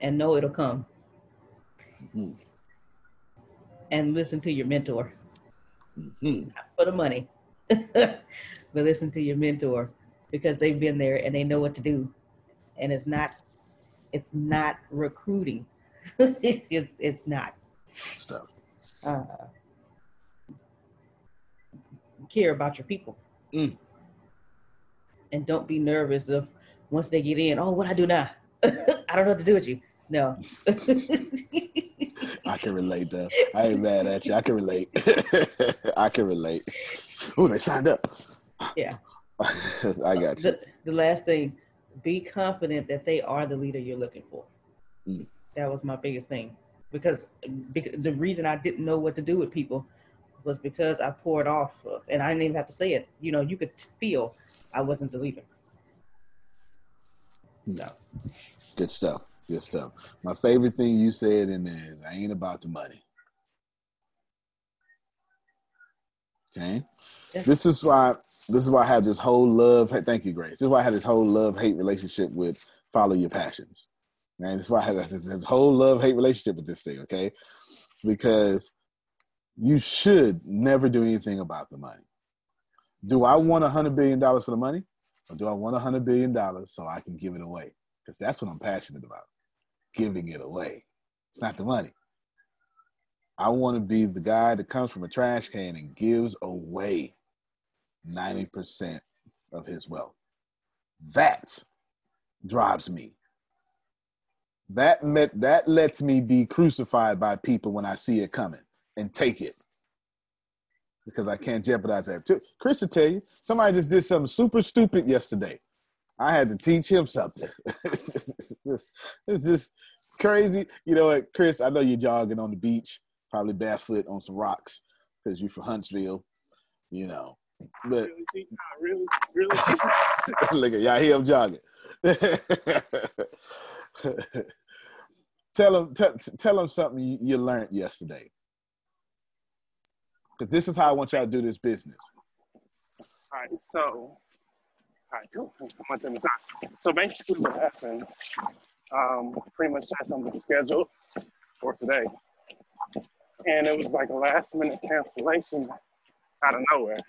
And know it'll come. Mm-hmm. And listen to your mentor. Mm-hmm. Not for the money, *laughs* but listen to your mentor because they've been there and they know what to do. And it's not, it's not recruiting. *laughs* it's it's not stuff. Uh, care about your people. Mm. And don't be nervous of once they get in, oh, what I do now? *laughs* I don't know what to do with you. No. *laughs* I can relate though. I ain't mad at you. I can relate. *laughs* I can relate. Oh, they signed up. Yeah. *laughs* I got you. The, the, last thing, be confident that they are the leader you're looking for. Mm. That was my biggest thing. Because, because the reason I didn't know what to do with people was because I poured off, and I didn't even have to say it. You know, you could feel I wasn't the leader. No. Good stuff. Good stuff. My favorite thing you said in there is, I ain't about the money. Okay. This is why this is why I have this whole love. Thank you, Grace. This is why I have this whole love hate relationship with follow your passions. Man, this is why I have this, this whole love hate relationship with this thing. Okay, because you should never do anything about the money. Do I want a hundred billion dollars for the money, or do I want a hundred billion dollars so I can give it away? Because that's what I'm passionate about, giving it away. It's not the money. I want to be the guy that comes from a trash can and gives away 90% of his wealth. That drives me. That met, that lets me be crucified by people when I see it coming and take it because I can't jeopardize that. Chris will tell you, somebody just did something super stupid yesterday. I had to teach him something. *laughs* this, it's just crazy. You know what, Chris? I know you're jogging on the beach, probably barefoot on some rocks because you're from Huntsville. You know, but really, really, *laughs* look at y'all. Here I'm jogging. tell him, t- tell him something you, you learned yesterday. Because this is how I want y'all to do this business. All right, so, right, cool. So basically, what happened, um, pretty much had something scheduled for today. And it was like a last minute cancellation out of nowhere.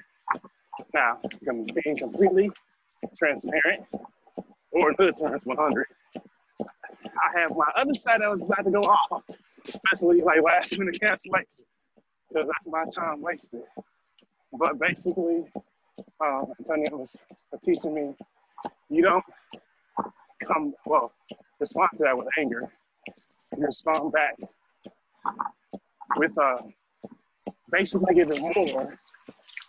Now, being completely transparent, or hood terms, 100, I have my other side that was about to go off, especially like last minute cancellation because that's my time wasted. But basically, um, Antonio was teaching me you don't come, well, respond to that with anger. You respond back with uh, basically giving more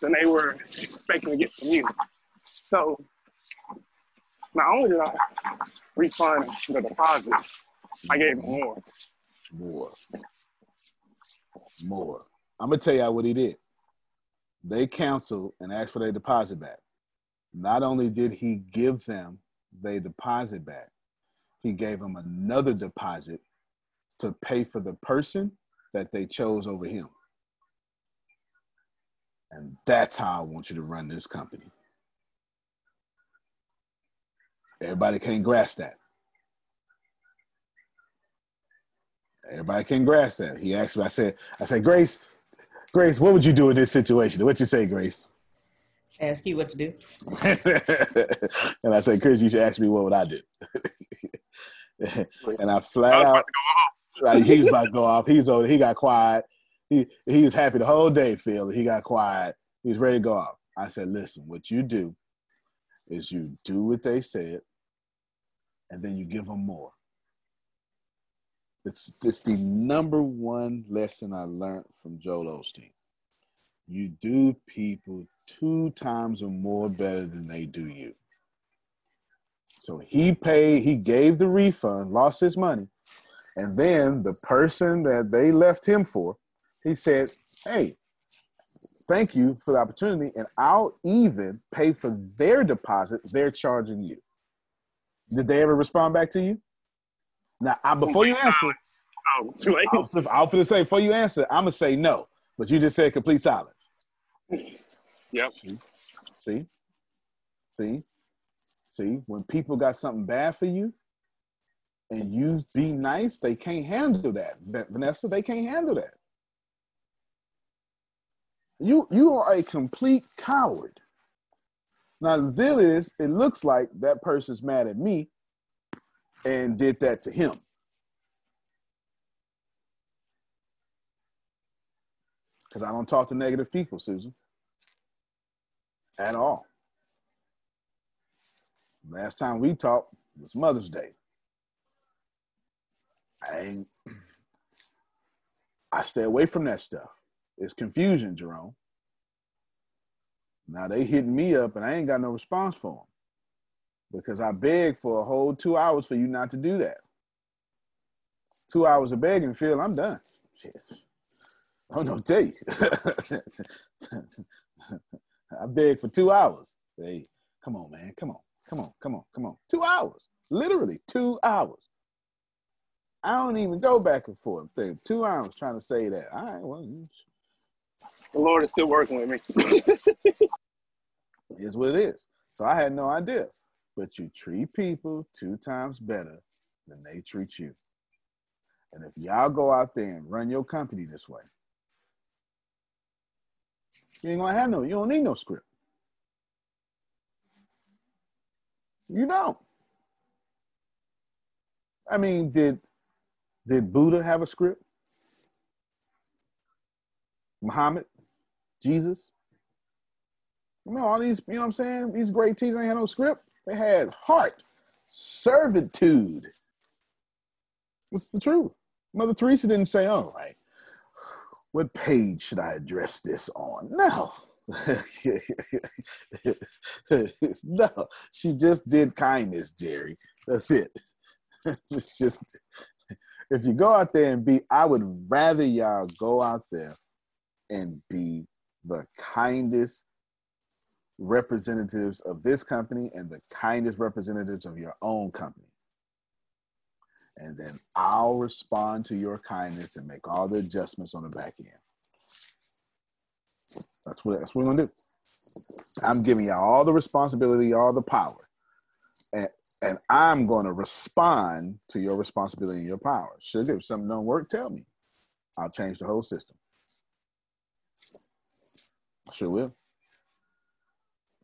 than they were expecting to get from you. So not only did I refund the deposit, I gave more. More. More. I'm gonna tell y'all what he did. They canceled and asked for their deposit back. Not only did he give them their deposit back, he gave them another deposit to pay for the person that they chose over him. And that's how I want you to run this company. Everybody can't grasp that. Everybody can't grasp that. He asked me, I said, I said, Grace, Grace, what would you do in this situation? What you say, Grace? Ask you what to do. *laughs* and I said, Chris, you should ask me what would I do. *laughs* and I flat I out, like he was about to go off. He's over. He got quiet. He he was happy the whole day. Phil. He got quiet. He's ready to go off. I said, listen, what you do is you do what they said, and then you give them more. It's it's the number one lesson I learned from Joel Osteen. You do people two times or more better than they do you. So he paid, he gave the refund, lost his money, and then the person that they left him for, he said, Hey, thank you for the opportunity, and I'll even pay for their deposit they're charging you. Did they ever respond back to you? Now, I, before you answer, oh. *laughs* I was, I was to say, before you answer, I'm going to say no, but you just said complete silence. Yep. See? See? See? See? When people got something bad for you, and you be nice, they can't handle that. Vanessa, they can't handle that. You you are a complete coward. Now the deal is, it looks like that person's mad at me and did that to him. Because I don't talk to negative people, Susan. At all. Last time we talked was Mother's Day. I ain't, I stay away from that stuff. It's confusion, Jerome. Now they hitting me up and I ain't got no response for them because I begged for a whole two hours for you not to do that. Two hours of begging, Phil, I'm done. Shit. I don't tell you. *laughs* I begged for two hours. Hey, come on, man. Come on. Come on. Come on. Come on. Two hours. Literally two hours. I don't even go back and forth. Two hours trying to say that. All right, well, the Lord is still working with me. *laughs* is what it is. So I had no idea. But you treat people two times better than they treat you. And if y'all go out there and run your company this way, you ain't gonna have no, you don't need no script. You don't. I mean, did did Buddha have a script? Muhammad? Jesus? You know, all these, you know what I'm saying? These great teachers ain't had no script. They had heart, servitude. What's the truth? Mother Teresa didn't say, all right, what page should I address this on? No. *laughs* no, she just did kindness, Jerry. That's it. *laughs* it's just if you go out there and be, I would rather y'all go out there and be the kindest representatives of this company and the kindest representatives of your own company. And then I'll respond to your kindness and make all the adjustments on the back end. That's what that's what we're gonna do. I'm giving you all the responsibility, all the power. And and I'm gonna respond to your responsibility and your power. Should if something don't work, tell me. I'll change the whole system. I sure will.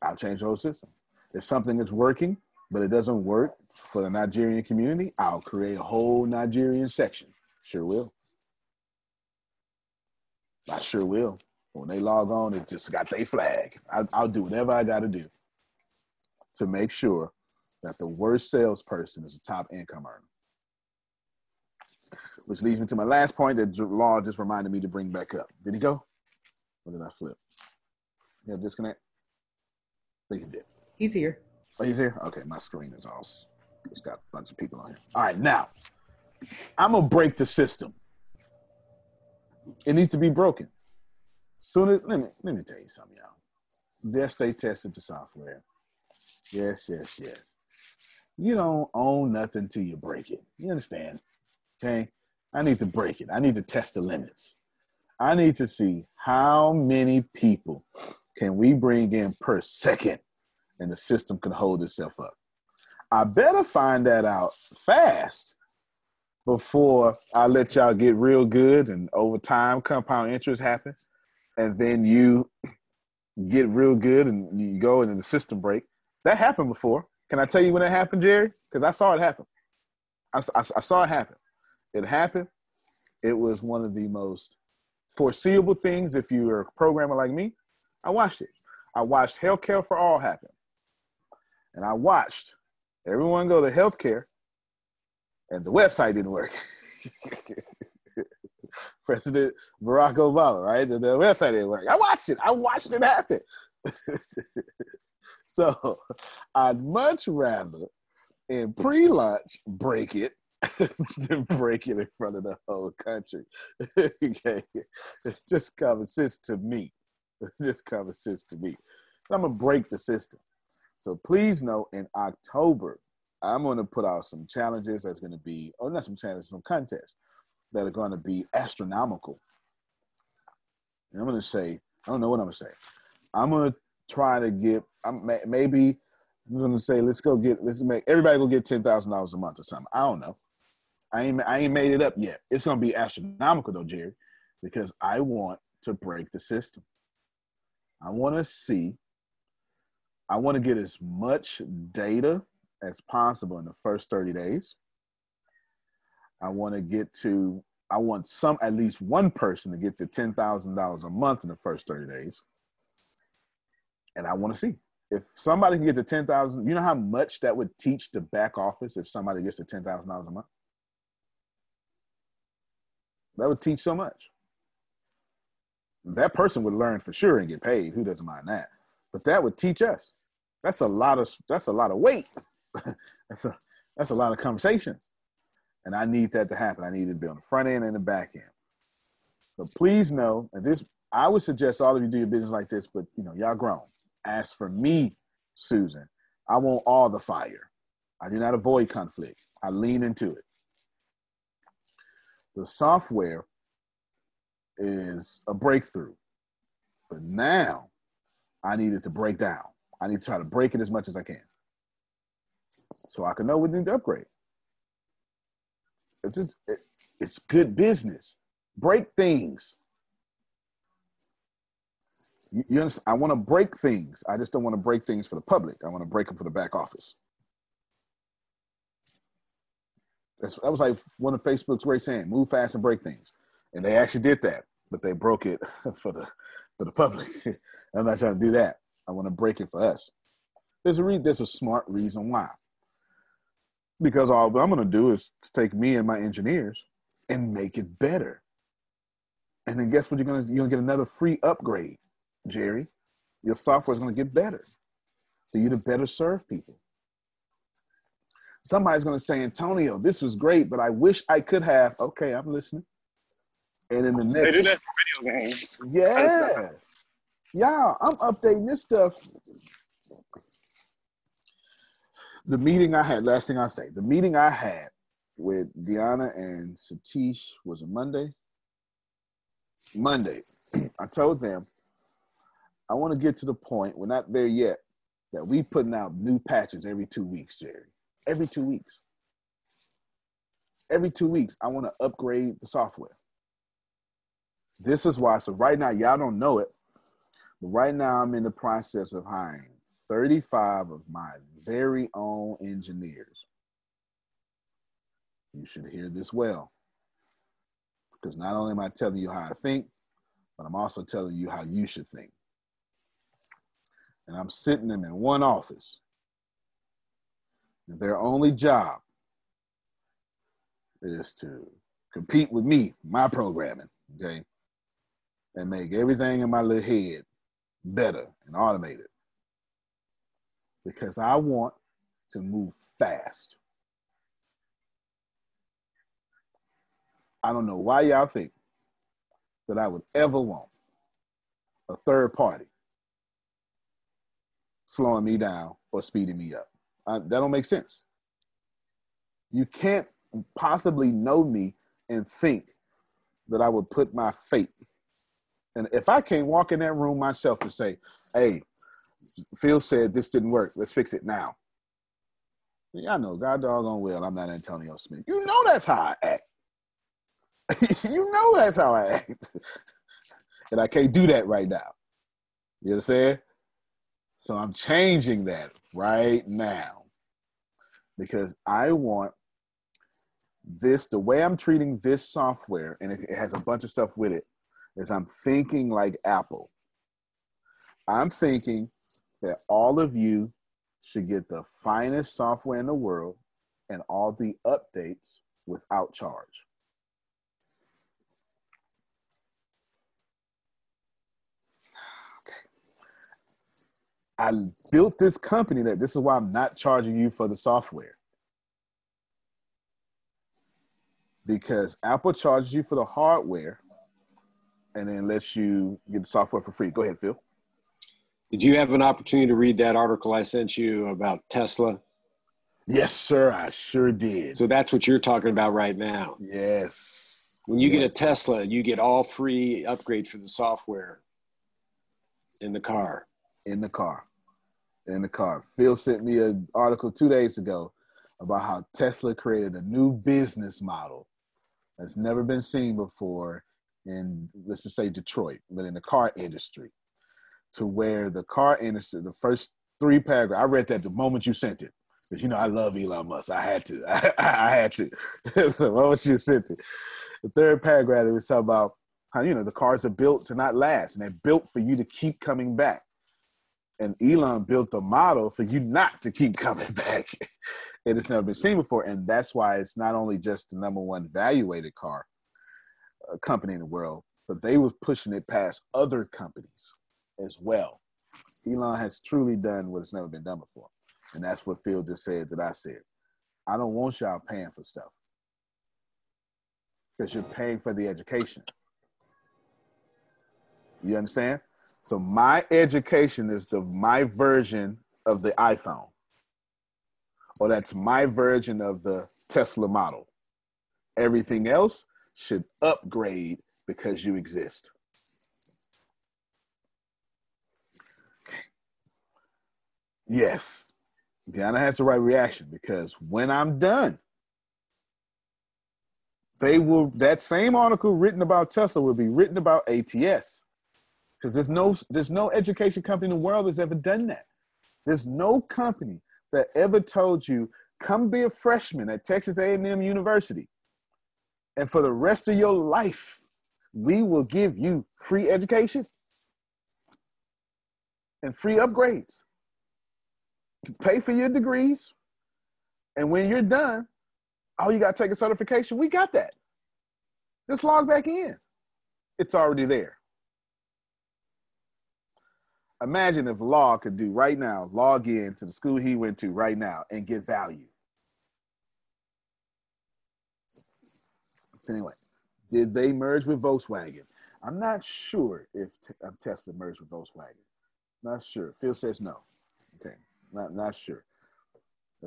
I'll change the whole system. If something is working, but it doesn't work for the Nigerian community, I'll create a whole Nigerian section. Sure will. I sure will. When they log on, it just got their flag. I, I'll do whatever I got to do to make sure that the worst salesperson is a top income earner. Which leads me to my last point that Law just reminded me to bring back up. Did he go? Or did I flip? Yeah, disconnect? Think he did. He's here. Oh, he's here? Okay, my screen is all. It's got a bunch of people on here. All right, now I'm gonna break the system. It needs to be broken. Soon as let me let me tell you something, y'all. Yes, they tested the software. Yes, yes, yes. You don't own nothing till you break it. You understand? Okay. I need to break it. I need to test the limits. I need to see how many people can we bring in per second and the system can hold itself up. I better find that out fast before I let y'all get real good and over time compound interest happens. And then you get real good and you go and then the system break. That happened before. Can I tell you when it happened, Jerry? Because I saw it happen. I, I, I saw it happen. It happened. It was one of the most foreseeable things if you're a programmer like me. I watched it. I watched Healthcare for All happen. And I watched everyone go to healthcare and the website didn't work. *laughs* President Barack Obama, right? The, the website didn't work. I watched it. I watched it happen. *laughs* so I'd much rather in pre-launch break it *laughs* than break it in front of the whole country. okay. It's just common sense to me. *laughs* It's kind of system to me. So I'm gonna break the system. So please know in October, I'm gonna put out some challenges that's gonna be, oh not some challenges, some contests that are gonna be astronomical. And I'm gonna say, I don't know what I'm gonna say. I'm gonna try to get. I'm maybe I'm gonna say let's go get let's make everybody go get ten thousand dollars a month or something. I don't know. I ain't I ain't made it up yet. It's gonna be astronomical though, Jerry, because I want to break the system. I want to see. I want to get as much data as possible in the first 30 days. I want to get to I want some at least one person to get to ten thousand dollars a month in the first 30 days and I want to see if somebody can get to ten thousand. You know how much that would teach the back office if somebody gets to ten thousand dollars a month. That would teach so much. That person would learn for sure and get paid. Who doesn't mind that? But that would teach us. That's a lot of that's a lot of weight. *laughs* that's a that's a lot of conversations. And I need that to happen. I need it to be on the front end and the back end. So please know, and this I would suggest all of you do your business like this, but you know, y'all grown. As for me, Susan, I want all the fire. I do not avoid conflict. I lean into it. The software is a breakthrough. But now I need it to break down. I need to try to break it as much as I can. So I can know we need to upgrade. It's just, it, it's good business. Break things. You, you I want to break things. I just don't want to break things for the public. I want to break them for the back office. That's, that was like one of Facebook's great saying: "Move fast and break things," and they actually did that, but they broke it *laughs* for the for the public. *laughs* I'm not trying to do that. I want to break it for us. There's a re- there's a smart reason why. Because all I'm going to do is take me and my engineers and make it better. And then guess what? You're going to you're going to get another free upgrade. Jerry, your software is going to get better for you to better serve people. Somebody's going to say, Antonio, this was great, but I wish I could have. Okay, I'm listening. And in the next, they do that for video games. Yeah, y'all, I'm updating this stuff. The meeting I had, last thing I say, the meeting I had with Diana and Satish was a Monday. Monday, *clears throat* I told them I want to get to the point, we're not there yet, that we putting out new patches every two weeks, Jerry. Every two weeks. Every two weeks, I want to upgrade the software. This is why. So right now, y'all don't know it, but right now I'm in the process of hiring 35 of my very own engineers. You should hear this well. Because not only am I telling you how I think, but I'm also telling you how you should think and I'm sitting them in one office. And their only job is to compete with me, my programming, okay, and make everything in my little head better and automated. Because I want to move fast. I don't know why y'all think that I would ever want a third party slowing me down or speeding me up. Uh, that don't make sense. You can't possibly know me and think that I would put my fate. And if I can't walk in that room myself and say, hey, Phil said this didn't work, let's fix it now. Yeah, I know, God doggone well, I'm not Antonio Smith. You know that's how I act. *laughs* you know that's how I act. *laughs* and I can't do that right now. You understand? So I'm changing that right now because I want this, the way I'm treating this software, and it, has a bunch of stuff with it, is I'm thinking like Apple. I'm thinking that all of you should get the finest software in the world and all the updates without charge. I built this company that this is why I'm not charging you for the software. Because Apple charges you for the hardware and then lets you get the software for free. Go ahead, Phil. Did you have an opportunity to read that article I sent you about Tesla? Yes, sir. I sure did. So that's what you're talking about right now. Yes. When you yes. get a Tesla, you get all free upgrades for the software in the car. In the car. In the car. Phil sent me an article two days ago about how Tesla created a new business model that's never been seen before in, let's just say, Detroit, but in the car industry, to where the car industry, the first three paragraphs, I read that the moment you sent it because you know I love Elon Musk. I had to. *laughs* I, I had to. *laughs* the moment you sent it, the third paragraph it was talking about how you know the cars are built to not last, and they're built for you to keep coming back. And Elon built the model for you not to keep coming *laughs* back. it has never been seen before, and that's why it's not only just the number one valuated car company in the world, but they were pushing it past other companies as well. Elon has truly done what has never been done before. And that's what Phil just said that I said. I don't want y'all paying for stuff because you're paying for the education. You understand? So my education is the my version of the iPhone, or that's my version of the Tesla model. Everything else should uh, upgrade because you exist. Yes, Deanna has the right reaction because when I'm done, they will that same article written about Tesla will be written about ATS. Because there's no there's no education company in the world that's ever done that. There's no company that ever told you come be a freshman at Texas A&M University, and for the rest of your life, we will give you free education and free upgrades pay for your degrees, and when you're done, oh, you got to take a certification. We got that. Just log back in. It's already there. Imagine if Law could do right now, log in to the school he went to right now and get value. So anyway, did they merge with Volkswagen? I'm not sure if um, Tesla merged with Volkswagen. Not sure. Phil says no. Okay. Not not sure.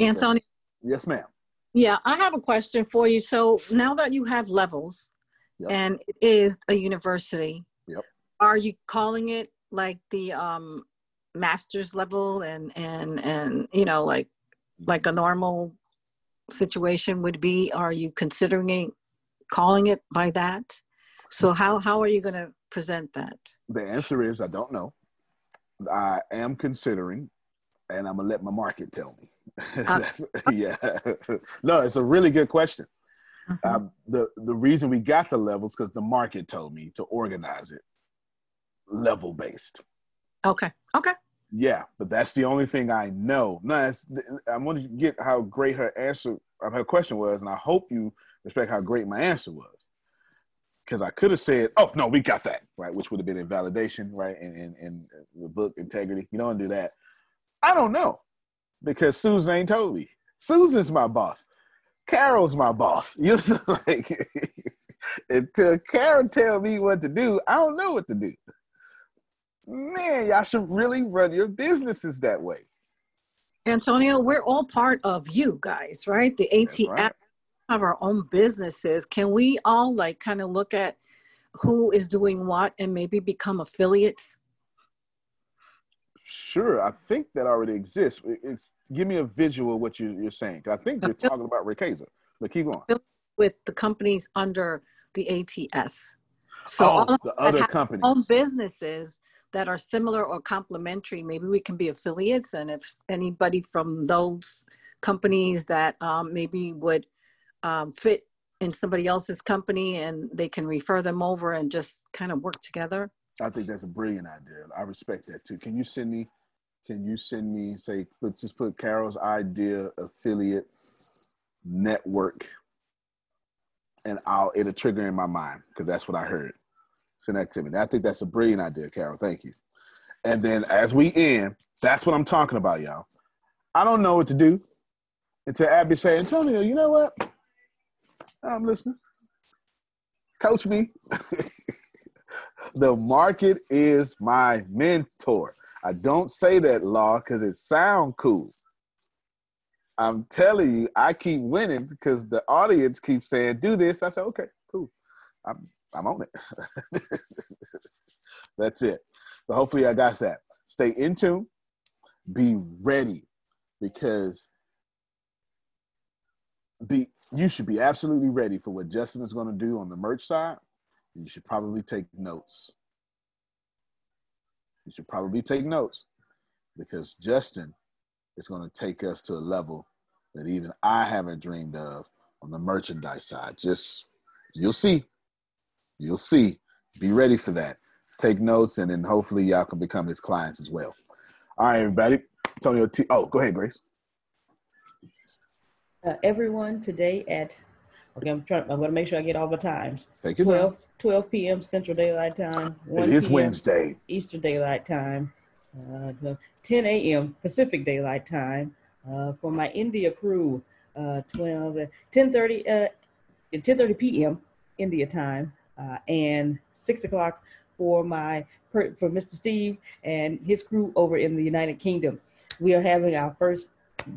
Antonio. Yes, ma'am. Yeah, I have a question for you. So now that you have levels, yep. and it is a university, yep. Are you calling it like the um, master's level and and and you know like like a normal situation would be? Are you considering calling it by that? So how how are you going to present that? The answer is I don't know. I am considering and I'm gonna let my market tell me. Uh, *laughs* yeah, no, it's a really good question. Mm-hmm. Um, the the reason we got the levels because the market told me to organize it level based. Okay. Okay. Yeah, but that's the only thing I know. No, I want to get how great her answer, her question was, and I hope you respect how great my answer was. Because I could have said, "Oh no, we got that," right, which would have been invalidation, right, and in, in, in the book integrity. You don't do that. I don't know because Susan ain't told me. Susan's my boss. Carol's my boss. *laughs* You know, like *laughs* until Carol tell me what to do, I don't know what to do. Man, y'all should really run your businesses that way. Antonio, we're all part of you guys, right? The ATS right. Have our own businesses. Can we all like kind of look at who is doing what and maybe become affiliates? Sure, I think that already exists. It, it, give me a visual of what you, are saying. I think you're talking about Riqueza, but keep going. With the companies under the ATS. So oh, the other companies. Own businesses that are similar or complementary. Maybe we can be affiliates, and if anybody from those companies that um, maybe would um, fit in somebody else's company, and they can refer them over and just kind of work together. I think that's a brilliant idea. I respect that too. Can you send me? Can you send me? Say, put just put Carol's idea affiliate network, and I'll it'll trigger in my mind because that's what I heard. Send that to me. I think that's a brilliant idea, Carol. Thank you. And then as we end, that's what I'm talking about, y'all. I don't know what to do until Abby say, Antonio, you know what? I'm listening. Coach me. *laughs* the market is my mentor. I don't say that law because it sounds cool. I'm telling you, I keep winning because the audience keeps saying, "Do this." I say, "Okay, cool. I'm I'm on it." *laughs* That's it. So hopefully, I got that. Stay in tune. Be ready because be you should be absolutely ready for what Justin is going to do on the merch side. You should probably take notes. You should probably take notes because Justin is going to take us to a level that even I haven't dreamed of on the merchandise side. Just you'll see. You'll see. Be ready for that. Take notes, and then hopefully y'all can become his clients as well. All right, everybody. Antonio T. Oh, go ahead, Grace. Uh, everyone today at okay, I'm trying. I'm going to make sure I get all the times. Take your 12, time. 12 p.m. Central Daylight Time. 1 It is. Wednesday. Eastern Daylight Time. Uh, 10 a.m. Pacific Daylight Time. Uh, for my India crew, uh, 12, 10:30, uh, 10:30 p.m. India time, uh, and six o'clock for my for Mr. Steve and his crew over in the United Kingdom. We are having our first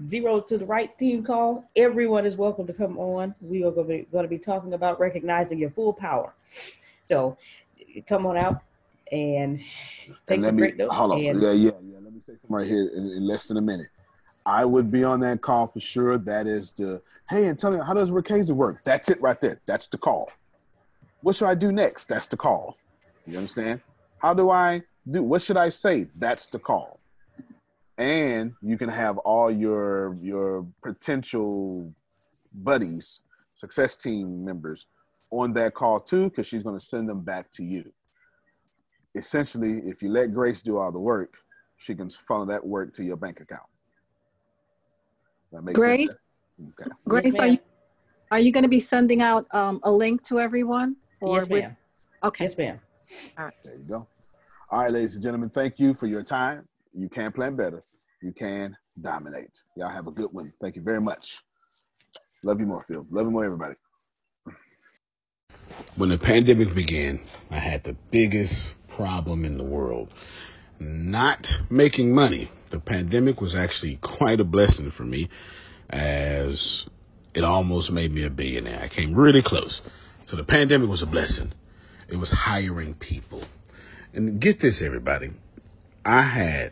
zero to the right team call. Everyone is welcome to come on. We are going to be, going to be talking about recognizing your full power. So come on out and take And let some me great notes. hold on. and- Yeah, yeah, yeah. Let me say something right here in, in less than a minute. I would be on that call for sure. That is the hey Antonio, how does Riqueza work? That's it right there. That's the call. What should I do next? That's the call. You understand? How do I do? What should I say? That's the call. And you can have all your your potential buddies, success team members on that call too, because she's going to send them back to you. Essentially, if you let Grace do all the work, she can funnel that work to your bank account. That makes Grace, sense. Okay. Grace, are you, are you going to be sending out um, a link to everyone? Yes, we- ma'am. Okay. Yes, ma'am. All right. There you go. All right, ladies and gentlemen, thank you for your time. You can plan better. You can dominate. Y'all have a good one. Thank you very much. Love you more, Phil. Love you more, everybody. When the pandemic began, I had the biggest problem in the world not making money. The pandemic was actually *laughs* quite a blessing for me as it almost made me a billionaire. I came really close. So the pandemic was a blessing. It was hiring people. And get this, everybody. I had